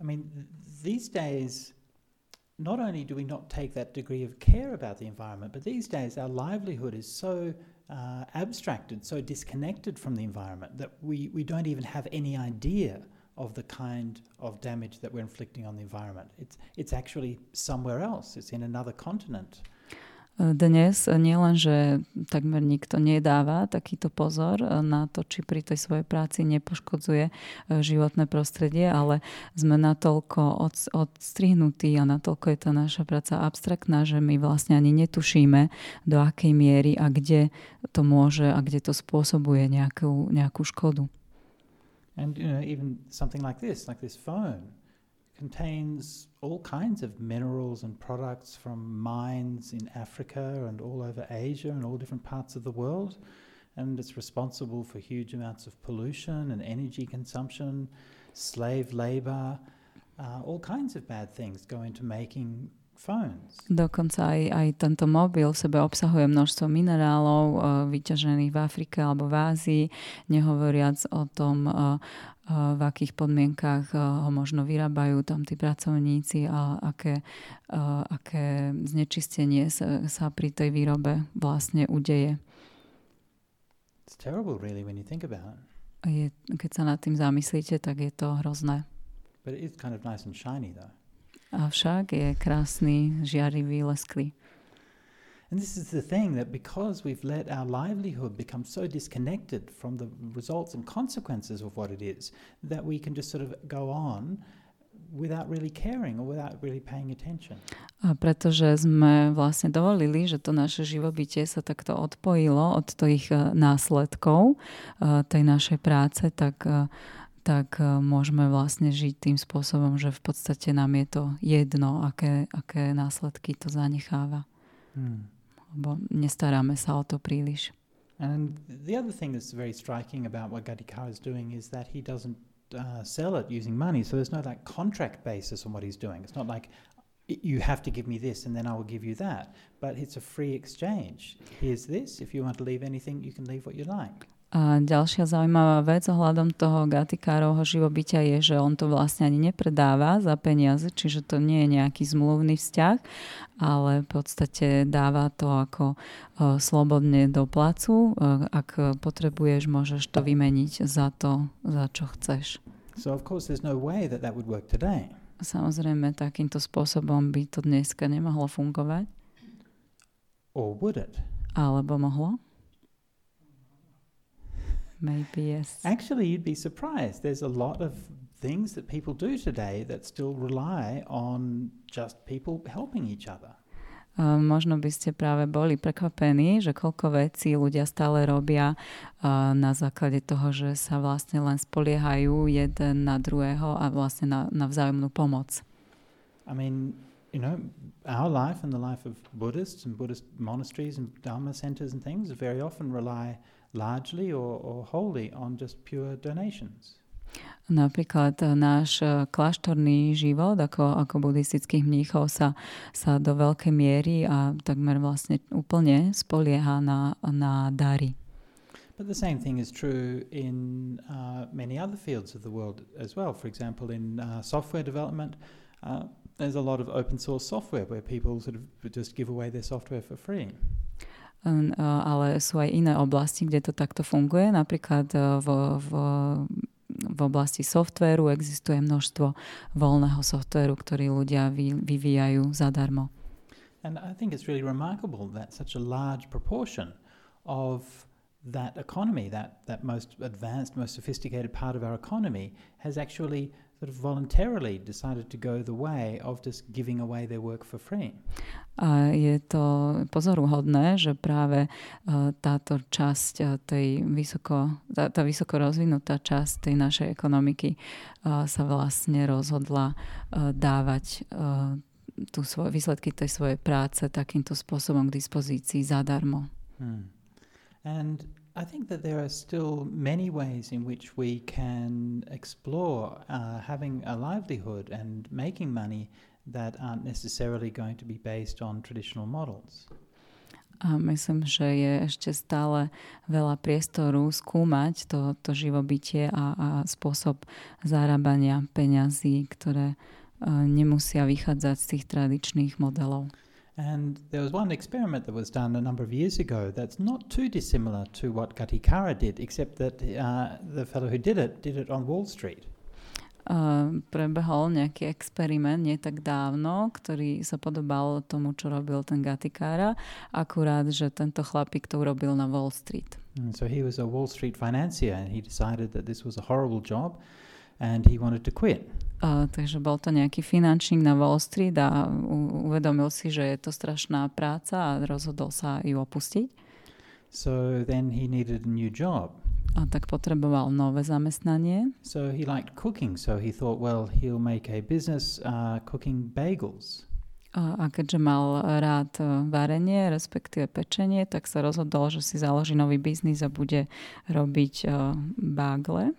I mean, these days, not only do we not take that degree of care about the environment, but these days our livelihood is so uh, abstracted, so disconnected from the environment that we, we don't even have any idea of the kind of damage that we're inflicting on the environment. It's, it's actually somewhere else, it's in another continent. Dnes nielen, že takmer nikto nedáva takýto pozor na to, či pri tej svojej práci nepoškodzuje e, životné prostredie, ale sme natoľko od, odstrihnutí a natoľko je tá naša práca abstraktná, že my vlastne ani netušíme, do akej miery a kde to môže a kde to spôsobuje nejakú, nejakú škodu. And you know, even something like this, like this phone, contains all kinds of minerals and products from mines in Africa and all over Asia and all different parts of the world. And it's responsible for huge amounts of pollution and energy consumption, slave labor, uh, all kinds of bad things go into making phones. Dokonca aj, aj tento mobil v sebe obsahuje množstvo minerálov uh, vyťažených v Afrike alebo v Ázii, nehovoriac o tom, uh, v akých podmienkach ho možno vyrábajú tam tí pracovníci a aké, aké znečistenie sa, sa pri tej výrobe vlastne udeje. It's terrible really when you think about it. Je, keď sa nad tým zamyslíte, tak je to hrozné. But it is kind of nice and shiny though. Avšak je krásny, žiarivý, lesklý. And this is the thing that because we've let our livelihood become so disconnected from the results and consequences of what it is, that we can just sort of go on without really caring or without really paying attention. A pretože sme vlastne dovolili, že to naše živobytie sa takto odpojilo od tých následkov tej našej práce, tak, tak môžeme vlastne žiť tým spôsobom, že v podstate nám je to jedno, aké, aké následky to zanecháva. Hmm. Lebo nestaráme sa o to príliš. And the other thing that's very striking about what Gadikar is doing is that he doesn't uh, sell it using money. So there's no like contract basis on what he's doing. It's not like you have to give me this and then I will give you that. But it's a free exchange. Here's this. If you want to leave anything, you can leave what you like. A ďalšia zaujímavá vec ohľadom toho Gatikárovho živobytia je, že on to vlastne ani nepredáva za peniaze, čiže to nie je nejaký zmluvný vzťah, ale v podstate dáva to ako uh, slobodne do placu. Uh, ak potrebuješ, môžeš to vymeniť za to, za čo chceš. So of course there's no way that that would work today. Samozrejme, takýmto spôsobom by to dneska nemohlo fungovať. Or would it? Alebo mohlo? Maybe yes. Actually, you'd be surprised. There's a lot of things that people do today that still rely on just people helping each other. Uh, možno by ste práve boli prekvapení, že koľko vecí ľudia stále robia uh, na základe toho, že sa vlastne len spoliehajú jeden na druhého a vlastne na, na vzájomnú pomoc. I mean, you know, our life and the life of Buddhists and Buddhist monasteries and Dharma centers and things very often rely largely or, or wholly on just pure donations. Napríklad eh, náš eh, kláštorný život ako, ako buddhistických mníchov sa, sa do veľkej miery a takmer vlastne úplne spolieha na, na dary. But the same thing is true in uh, many other fields of the world as well. For example, in uh, software development, uh, there's a lot of open source software where people sort of just give away their software for free. Hm, ale sú aj iné oblasti, kde to takto funguje. Napríklad v, v, v oblasti softvéru existuje množstvo voľného softvéru, ktorý ľudia vy, vyvíjajú zadarmo. And I think it's really remarkable that such a large proportion of that economy, that, that most advanced, most sophisticated part of our economy, has actually sort of voluntarily decided to go the way of just giving away their work for free. A je to pozoruhodné, že práve uh, táto časť uh, tej vysoko, tá, tá vysoko rozvinutá časť tej našej ekonomiky uh, sa vlastne rozhodla dávať tú svoj, výsledky tej svojej práce takýmto spôsobom k dispozícii zadarmo. Hmm. And I think that there are still many ways in which we can explore uh, having a livelihood and making money that aren't necessarily going to be based on traditional models. Myslím, že je ešte stále veľa priestoru skúmať to, to živobytie a, a spôsob zarábania peňazí, ktoré uh, nemusia vychádzať z tých tradičných modelov. And there was one experiment that was done a number of years ago that's not too dissimilar to what Gatikara did, except that uh, the fellow who did it did it on Wall Street. Uh, prebehol nejaký experiment nie tak dávno, ktorý sa podobal tomu, čo robil ten Gatikára, akurát, že tento chlapík to urobil na Wall Street. And so he was a Wall Street financier and he decided that this was a horrible job and he wanted to quit. Uh, takže bol to nejaký finančník na Wall Street a u- uvedomil si, že je to strašná práca a rozhodol sa ju opustiť. So then he needed a new job. A tak potreboval nové zamestnanie. So he liked cooking, so he thought, well, he'll make a business uh, cooking bagels. A, a keďže mal rád e, varenie, respektíve pečenie, tak sa rozhodol, že si založí nový biznis a bude robiť uh, bágle.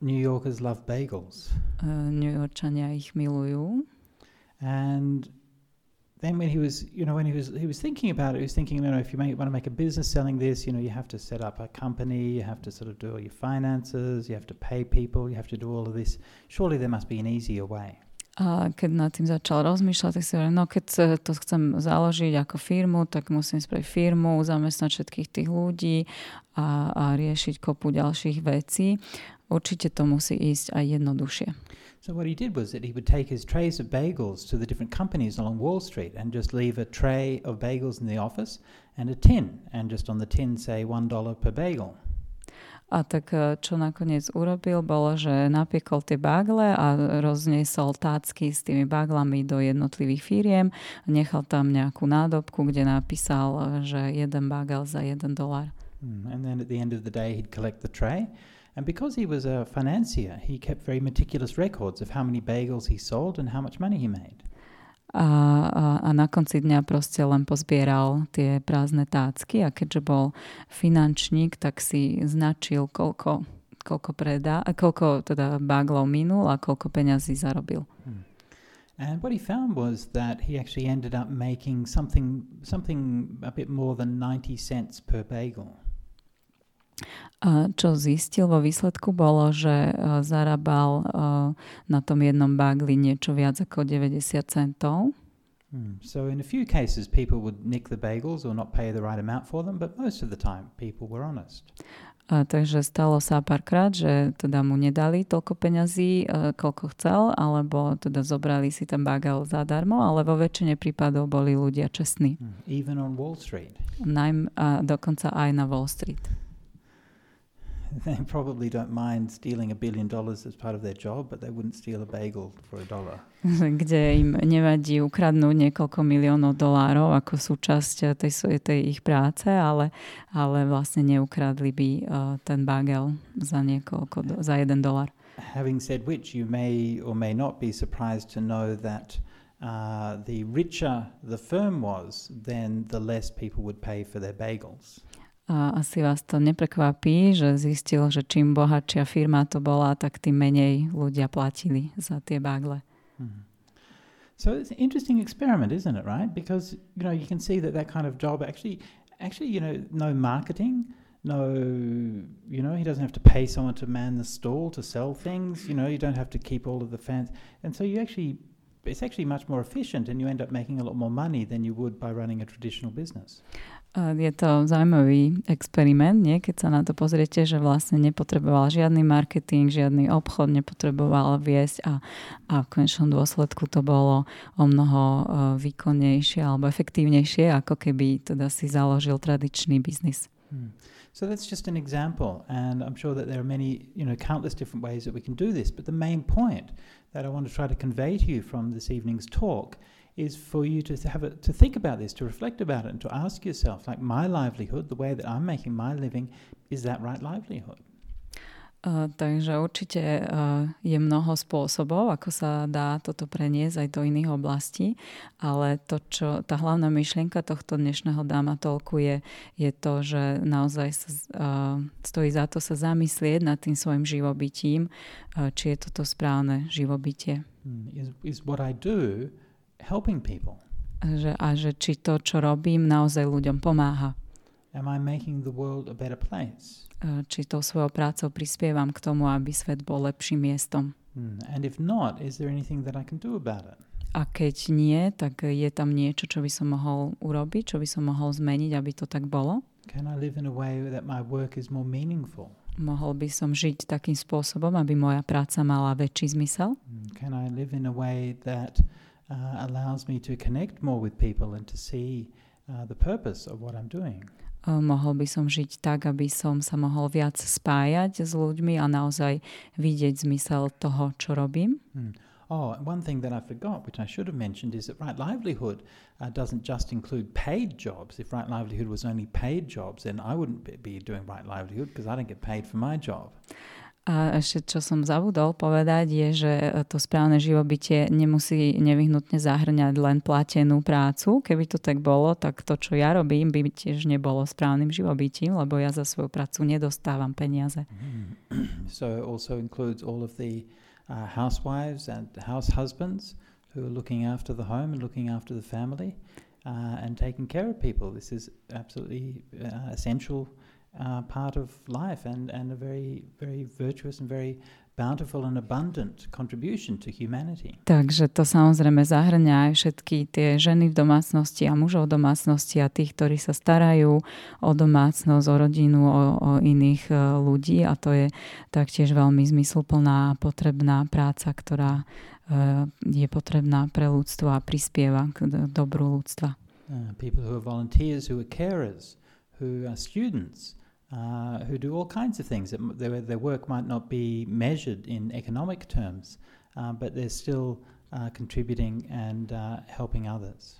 New Yorkers love bagels. Uh, New Yorkčania ich milujú. And then when he was, you know, when he was he was thinking about it, he was thinking, you know, if you make, want to make a business selling this, you know, you have to set up a company, you have to sort of do all your finances, you have to pay people, you have to do all of this. Surely there must be an easier way. A keď nad tým začal rozmýšľať, tak si hovoril, no keď to chcem založiť ako firmu, tak musím spraviť firmu, zamestnať všetkých tých ľudí a, a riešiť kopu ďalších vecí. Určite to musí ísť aj jednoduchšie. So what he did was that he would take his trays of bagels to the different companies along Wall Street and just leave a tray of bagels in the office and a tin, and just on the tin say one dollar per bagel. A tak e, čo nakoniec urobil, bolo, že napiekol tie bagle a rozniesol tácky s tými baglami do jednotlivých firiem. Nechal tam nejakú nádobku, kde napísal, e, že jeden bagel za jeden dolar. Mm, and then at the end of the day he'd collect the tray. And because he was a financier, he kept very meticulous records of how many bagels he sold and how much money he made. a, a, a na konci dňa proste len pozbieral tie prázdne tácky a keďže bol finančník, tak si značil, koľko, koľko, predá, koľko teda baglov minul a koľko peňazí zarobil. Hmm. And what he found was that he actually ended up making something something a bit more than 90 cents per bagel. A čo zistil vo výsledku bolo, že uh, zarábal uh, na tom jednom bagli niečo viac ako 90 centov. Hmm. So in a few cases people would nick the bagels or not pay the right amount for them, but most of the time people were honest. A takže stalo sa párkrát, že teda mu nedali toľko peňazí, uh, koľko chcel, alebo teda zobrali si ten bagel zadarmo, ale vo väčšine prípadov boli ľudia čestní. Hmm. Even on Wall Street. Najm, uh, dokonca aj na Wall Street. They probably don't mind stealing a billion dollars as part of their job, but they wouldn't steal a bagel for a dollar. Kde im nevadí ukradnúť niekoľko miliónov dolárov ako súčasť tej, tej ich práce, ale, ale vlastne neukradli by uh, ten bagel za niekoľko, do, za jeden dolár. Having said which, you may or may not be surprised to know that uh, the richer the firm was, then the less people would pay for their bagels. A asi vás to neprekvapí, že zistil, že čím bohatšia firma to bola, tak tým menej ľudia platili za tie bagle. Mm. So it's an interesting experiment, isn't it, right? Because you know you can see that that kind of job actually, actually, you know, no marketing, no, you know, he doesn't have to pay someone to man the stall to sell things. You know, you don't have to keep all of the fans, and so you actually, it's actually much more efficient, and you end up making a lot more money than you would by running a traditional business. Je to zaujímavý experiment, nie? keď sa na to pozriete, že vlastne nepotreboval žiadny marketing, žiadny obchod, nepotreboval viesť a, a v konečnom dôsledku to bolo o mnoho výkonnejšie alebo efektívnejšie, ako keby teda si založil tradičný biznis. Hmm. So that's just an example, and I'm sure that there are many, you know, countless different ways that we can do this. But the main point that I want to try to convey to you from this evening's talk is for you to have a, to think about this, to reflect about it, and to ask yourself, like my livelihood, the way that I'm making my living, is that right livelihood? Uh, takže určite uh, je mnoho spôsobov, ako sa dá toto preniesť aj do iných oblastí, ale to, čo tá hlavná myšlienka tohto dnešného dáma tolku je, je to, že naozaj sa, uh, stojí za to sa zamyslieť nad tým svojim živobytím, či je toto správne živobytie. Hmm, is, is what I do helping people? Že, a že či to, čo robím, naozaj ľuďom pomáha. Am I making the world a better place? Či tou svojou prácou prispievam k tomu, aby svet bol lepším miestom. Hmm. And if not, is there anything that I can do about it? A keď nie, tak je tam niečo, čo by som mohol urobiť, čo by som mohol zmeniť, aby to tak bolo? Can I live in a way that my work is more meaningful? Mohol by som žiť takým spôsobom, aby moja práca mala väčší zmysel? Hmm. Can I live in a way that uh, allows me to connect more with people and to see uh, the purpose of what I'm doing. Mohol by som žiť tak, aby som sa mohol viac spájať s ľuďmi a naozaj vidieť zmysel toho, čo robím. Hmm. Oh, one thing that I forgot, which I should have mentioned, is that Right Livelihood uh, doesn't just include paid jobs. If Right Livelihood was only paid jobs, then I wouldn't be doing Right Livelihood because I don't get paid for my job. A ešte čo som zabudol povedať je, že to správne živobytie nemusí nevyhnutne zahrňať len platenú prácu. Keby to tak bolo, tak to, čo ja robím, by tiež nebolo správnym živobytím, lebo ja za svoju prácu nedostávam peniaze. So also includes all of the uh, housewives and house husbands who are looking after the home and looking after the family uh, and taking care of people. This is absolutely uh, essential uh, part of life and, and a very, very virtuous and very bountiful and abundant contribution to humanity. Takže to samozrejme zahrňa aj všetky tie ženy v domácnosti a mužov v domácnosti a tých, ktorí sa starajú o domácnosť, o rodinu, o, o iných uh, ľudí a to je taktiež veľmi zmysluplná a potrebná práca, ktorá uh, je potrebná pre ľudstvo a prispieva k dobru ľudstva. Uh, people who are volunteers, who are carers, who are students, uh, who do all kinds of things. Their, their work might not be measured in economic terms, uh, but they're still uh, contributing and uh, helping others.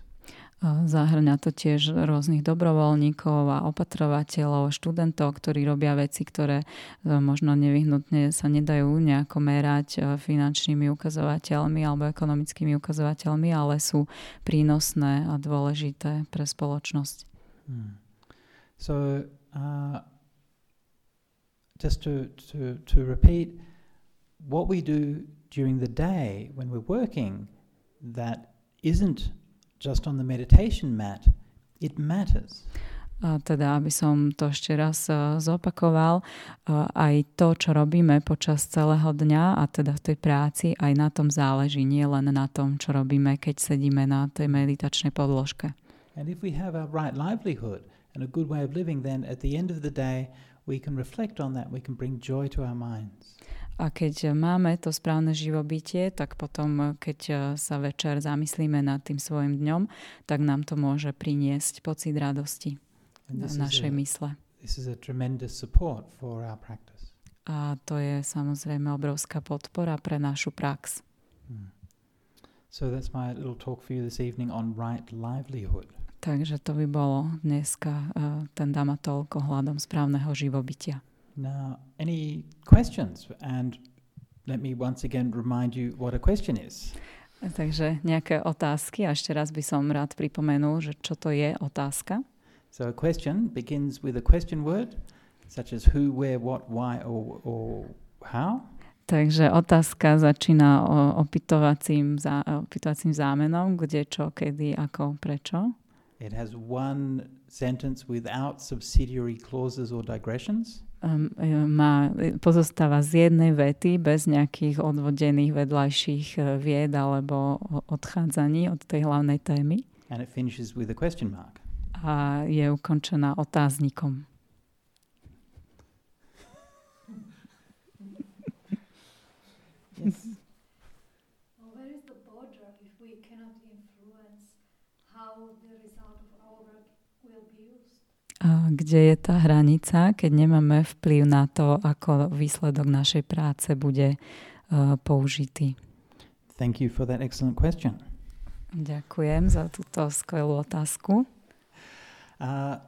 Zahrňa to tiež rôznych dobrovoľníkov a opatrovateľov, študentov, ktorí robia veci, ktoré e, možno nevyhnutne sa nedajú nejako merať e, finančnými ukazovateľmi alebo ekonomickými ukazovateľmi, ale sú prínosné a dôležité pre spoločnosť. Hmm. So, uh, just to, to, to repeat, what we do during the day when we're working that isn't just on the meditation mat, it matters. A teda, aby som to ešte raz uh, zopakoval, uh, aj to, čo robíme počas celého dňa a teda v tej práci, aj na tom záleží, nie len na tom, čo robíme, keď sedíme na tej meditačnej podložke. And if we have a right livelihood and a good way of living, then at the end of the day, we can reflect on that, we can bring joy to our minds. A keď máme to správne živobytie, tak potom, keď e, sa večer zamyslíme nad tým svojim dňom, tak nám to môže priniesť pocit radosti v našej mysle. This is a tremendous support for our practice. A to je samozrejme obrovská podpora pre našu prax. Hmm. So that's my little talk for you this evening on right livelihood. Takže to by bolo dneska uh, ten damatolk ohľadom správneho živobytia. Now, any questions? And let me once again remind you what a question is. Takže nejaké otázky. A ešte raz by som rád pripomenul, že čo to je otázka. So a question begins with a question word, such as who, where, what, why, or, or how. Takže otázka začína opytovacím, zá, opytovacím zámenom, kde, čo, kedy, ako, prečo. It has one sentence without subsidiary clauses or digressions. Um, má, pozostáva z jednej vety bez nejakých odvodených vedľajších e, vied alebo odchádzaní od tej hlavnej témy. And it finishes with a question mark. A je ukončená otáznikom. yes. Kde je tá hranica, keď nemáme vplyv na to, ako výsledok našej práce bude uh, použitý. Thank you for that excellent question. Ďakujem za túto skvelú otázku. Uh,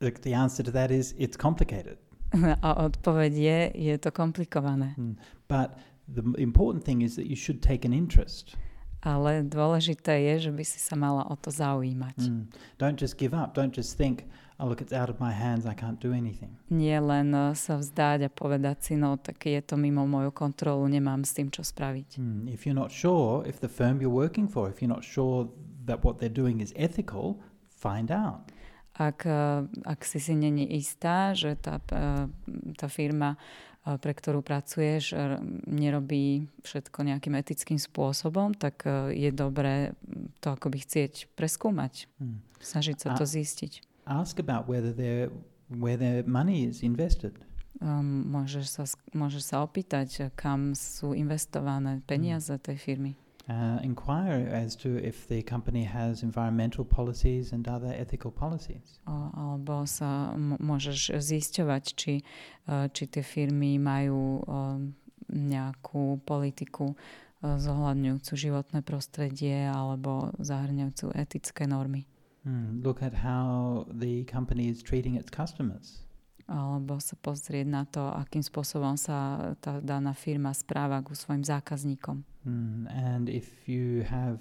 the answer to that is it's complicated. A odpoveď je, je to komplikované. Mm. But the important thing is that you should take an interest. Ale dôležité je, že by si sa mala o to zaujímať. Mm. Don't just give up. Don't just think, oh look, it's out of my hands, I can't do anything. Nie len uh, sa vzdať a povedať si, no tak je to mimo moju kontrolu, nemám s tým čo spraviť. Mm, if you're not sure, if the firm you're working for, if you're not sure that what they're doing is ethical, find out. Ak, uh, ak si si není istá, že tá, uh, tá firma uh, pre ktorú pracuješ, nerobí všetko nejakým etickým spôsobom, tak je dobré to akoby chcieť preskúmať. Hmm. Snažiť sa to zistiť ask about whether their, where their money is invested. Um, môžeš, sa, môžeš sa opýtať, kam sú investované peniaze tej firmy. Uh, inquire as to if the company has environmental policies and other ethical policies. Alebo sa môžeš zisťovať, či, uh, či tie firmy majú um, nejakú politiku uh, zohľadňujúcu životné prostredie alebo zahrňujúcu etické normy. Hmm, look at how the company is treating its customers. Alebo sa pozrieť na to, akým spôsobom sa tá daná firma správa ku svojim zákazníkom. Hmm, and if you have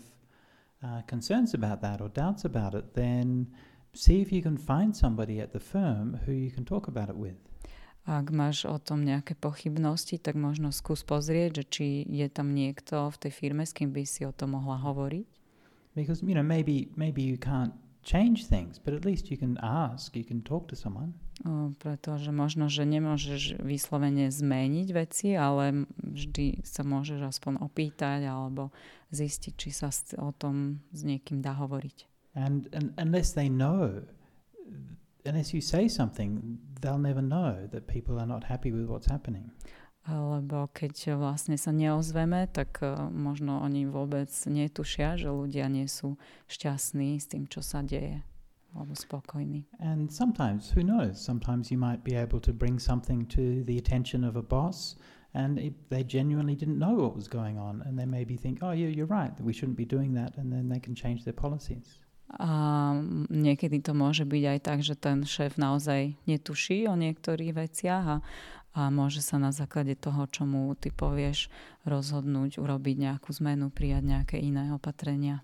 uh, concerns about that or doubts about it, then see if you can find somebody at the firm who you can talk about it with. Ak máš o tom nejaké pochybnosti, tak možno skús pozrieť, že či je tam niekto v tej firme, s kým by si o tom mohla hovoriť. Because, you know, maybe, maybe you can't change things, but at least you can ask, you can talk to someone. O, pretože možno, že nemôžeš vyslovene zmeniť veci, ale vždy sa môžeš aspoň opýtať alebo zistiť, či sa o tom s niekým dá hovoriť. And, and unless they know, unless you say something, they'll never know that people are not happy with what's happening lebo keď vlastne sa neozveme, tak uh, možno oni vôbec netušia, že ľudia nie sú šťastní s tým, čo sa deje alebo spokojní. And sometimes, who knows, sometimes you might be able to bring something to the attention of a boss and it, they genuinely didn't know what was going on and they maybe think, oh yeah, you're right, we shouldn't be doing that and then they can change their policies. A niekedy to môže byť aj tak, že ten šéf naozaj netuší o niektorých veciach a a môže sa na základe toho, čo mu ty povieš, rozhodnúť, urobiť nejakú zmenu, prijať nejaké iné opatrenia.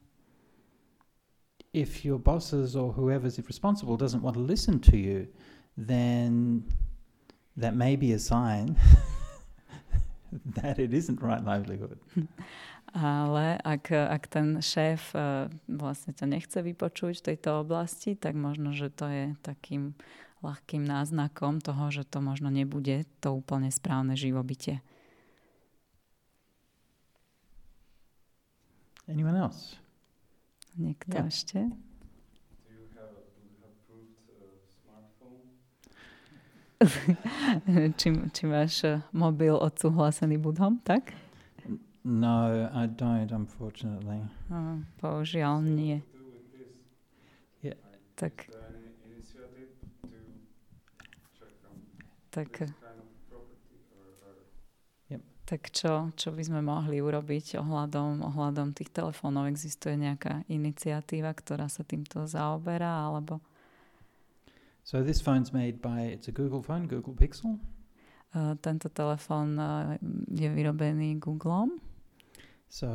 If your bosses or whoever's responsible doesn't want to listen to you, then that may be a sign that it isn't right livelihood. Ale ak, ak ten šéf uh, vlastne ťa nechce vypočuť v tejto oblasti, tak možno, že to je takým ľahkým náznakom toho, že to možno nebude to úplne správne živobytie. Anyone else? Niekto yeah. ešte? či, či máš mobil odsúhlasený budhom, tak? No, I don't, unfortunately. Uh, bohužiaľ nie. Yeah. Tak, tak, tak čo, čo by sme mohli urobiť ohľadom, ohľadom tých telefónov? Existuje nejaká iniciatíva, ktorá sa týmto zaoberá, alebo... So this phone's made by, it's a Google phone, Google Pixel. Uh, tento telefón uh, je vyrobený Googlom. So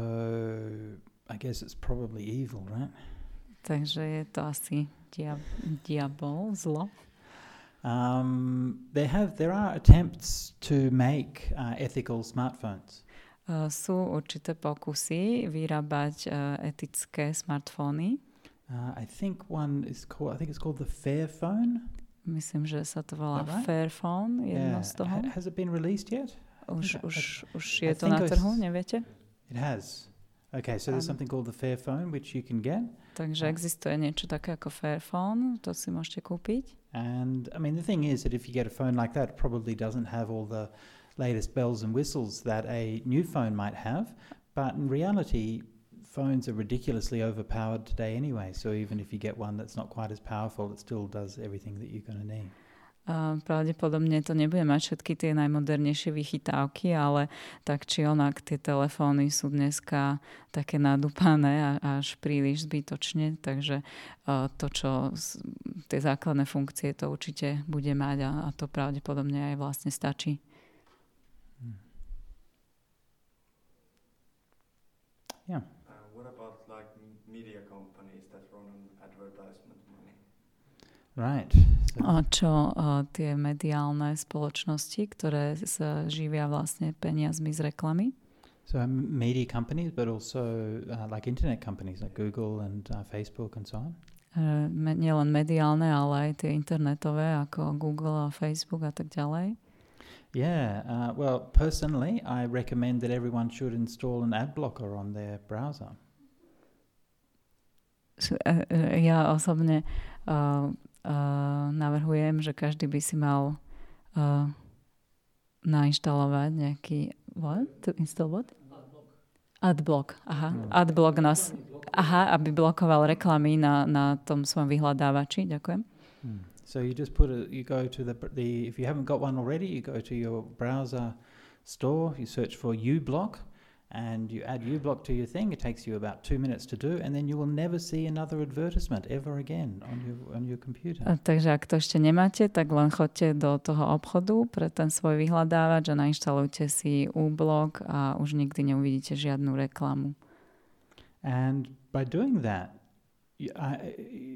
I guess it's probably evil, right? Takže je to asi dia- diabol, zlo. Um, there have there are attempts to make uh, ethical smartphones. Uh, sú určité pokusy vyrábať uh, etické smartfóny. Uh, I think one is called, I think it's called the Fairphone. Myslím, že sa to volá right? Fairphone, jedno yeah. z toho. H- has it been released yet? Už, už, už je to na trhu, neviete? It has. Okay, so there's something called the Fairphone which you can get. Takže existuje niečo také ako Fairphone, to si môžete kúpiť. And I mean the thing is that if you get a phone like that, it probably doesn't have all the latest bells and whistles that a new phone might have, but in reality phones are ridiculously overpowered today anyway. So even if you get one that's not quite as powerful, it still does everything that you're going to need. Uh, pravdepodobne to nebude mať všetky tie najmodernejšie vychytávky, ale tak či onak tie telefóny sú dneska také nadúpané až príliš zbytočne, takže uh, to, čo tie základné funkcie to určite bude mať a, a to pravdepodobne aj vlastne stačí. Hmm. Yeah. Right. A čo uh, tie mediálne spoločnosti, ktoré sa živia vlastne peniazmi z reklamy? So um, media companies, but also uh, like internet companies like Google and uh, Facebook and so on? Uh, me, nielen mediálne, ale aj tie internetové ako Google a Facebook a tak ďalej. Yeah, uh, well, personally, I recommend that everyone should install an ad blocker on their browser. Ja osobne uh, uh, navrhujem, že každý by si mal uh, nainštalovať nejaký what? To install what? Adblock. Aha. No. Adblock nás. Aha, aby blokoval reklamy na, na tom svojom vyhľadávači. Ďakujem. Hmm. So you just put a, you go to the, the, if you haven't got one already, you go to your browser store, you search for uBlock, and you add uBlock to your thing. It takes you about two minutes to do, and then you will never see another advertisement ever again on your, on your computer. A, takže ak to ešte nemáte, tak len chodte do toho obchodu pre ten svoj vyhľadávač a nainštalujte si uBlock a už nikdy neuvidíte žiadnu reklamu. And by doing that, you, uh,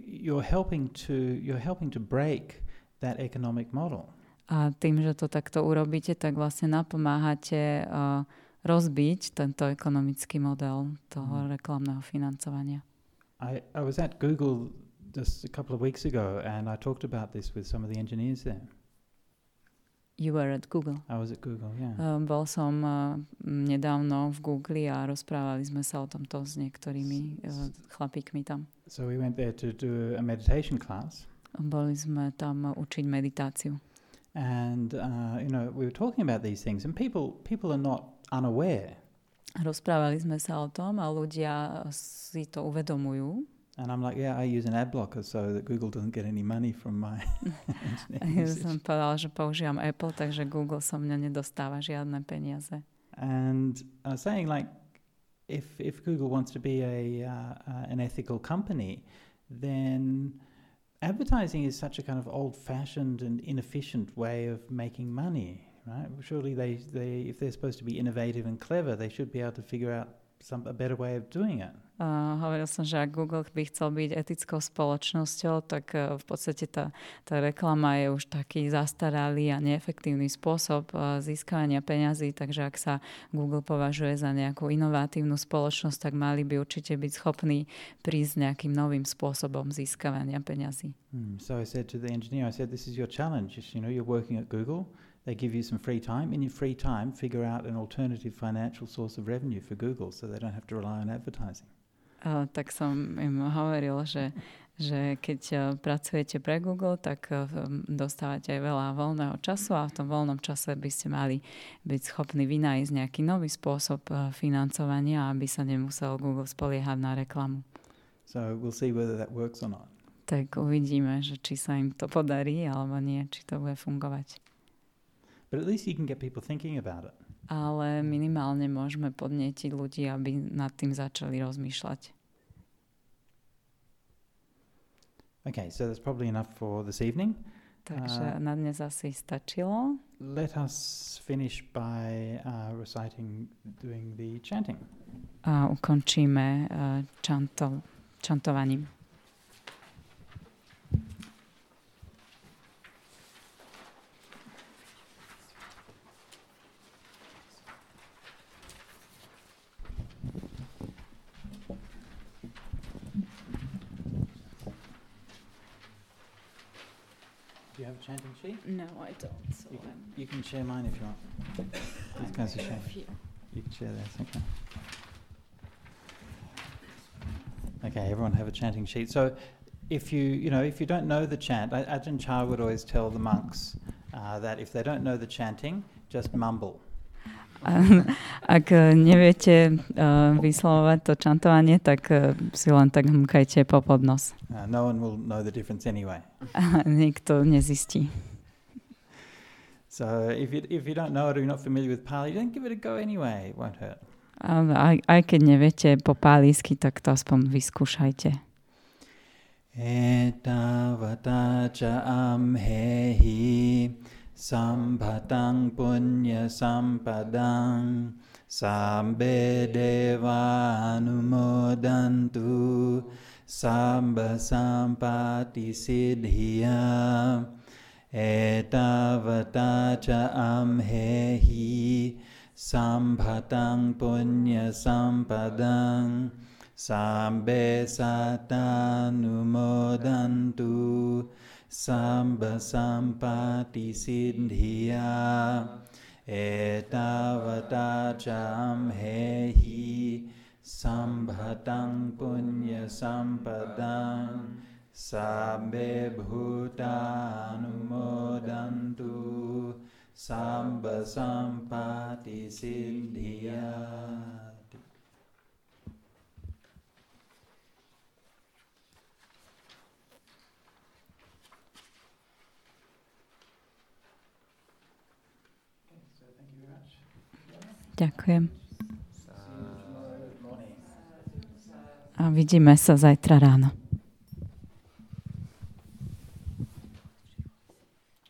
you're helping to you're helping to break that economic model. A tým, že to takto urobíte, tak vlastne napomáhate uh, rozbiť tento ekonomický model toho mm. reklamného financovania. I, I was at Google just a couple of weeks ago and I talked about this with some of the engineers there. You were at Google. I was at Google, yeah. Um, bol som uh, nedávno v Google a rozprávali sme sa o tomto s niektorými uh, chlapíkmi tam. So we went there to do a meditation class. Boli sme tam učiť meditáciu. And uh, you know, we were talking about these things and people people are not unaware. Rozprávali sme sa o tom a ľudia si to uvedomujú. And I'm like, yeah, I use an ad blocker so that Google doesn't get any money from my Ja som povedal, že používam Apple, takže Google so mňa nedostáva žiadne peniaze. And I was saying like, if, if Google wants to be a, uh, uh, an ethical company, then advertising is such a kind of old-fashioned and inefficient way of making money right? Surely they, they, if they're supposed to be innovative and clever, they should be able to figure out some, a better way of doing it. Uh, hovoril som, že ak Google by chcel byť etickou spoločnosťou, tak uh, v podstate tá, tá reklama je už taký zastaralý a neefektívny spôsob uh, získavania peňazí, takže ak sa Google považuje za nejakú inovatívnu spoločnosť, tak mali by určite byť schopní prísť nejakým novým spôsobom získavania peňazí. Hmm. So I said to the engineer, I said, this is your challenge. You know, you're working at Google. They give you some free time. In your free time, figure out an alternative financial source of revenue for Google so they don't have to rely on advertising. Uh, tak som im hovoril, že, že keď uh, pracujete pre Google, tak uh, dostávate aj veľa voľného času a v tom voľnom čase by ste mali byť schopní vynájsť nejaký nový spôsob uh, financovania, aby sa nemusel Google spoliehať na reklamu. So we'll see whether that works or not. Tak uvidíme, že či sa im to podarí alebo nie, či to bude fungovať. But at least you can get people thinking about it. Ale minimálne môžeme podnietiť ľudí, aby nad tým začali rozmýšľať. Okay, so that's probably enough for this evening. Takže uh, na dnes asi stačilo. Let us finish by uh, reciting, doing the chanting. A ukončíme uh, čanto, čantovaním. You have a chanting sheet? No, I don't. So You can, you can share mine if you want. These guys are sharing. You can share theirs, okay. Okay, everyone have a chanting sheet. So if you, you know, if you don't know the chant, Ajahn Chah would always tell the monks uh, that if they don't know the chanting, just mumble. Ak neviete uh, vyslovovať to čantovanie, tak uh, si len tak hmkajte po podnos. Uh, no one will know the difference anyway. Nikto nezistí. So if you, if you don't know it or you're not familiar with Pali, don't give it a go anyway. It won't hurt. Aj, aj keď neviete po pálísky, tak to aspoň vyskúšajte. Etavata cha amhehi sampatang punya sampadang sambe deva anumodantu samba sampati siddhya etavata cha amhehi sampatang punya sampadang Sambe satanumodantu सम्बसम्पातिसिद्धिया एतावता चां हेहि सम्भतं पुण्यसम्पदां साम्बे भूतानुमोदन्तु सम्बसम्पातिसिद्धिया Ďakujem. A vidíme sa zajtra ráno.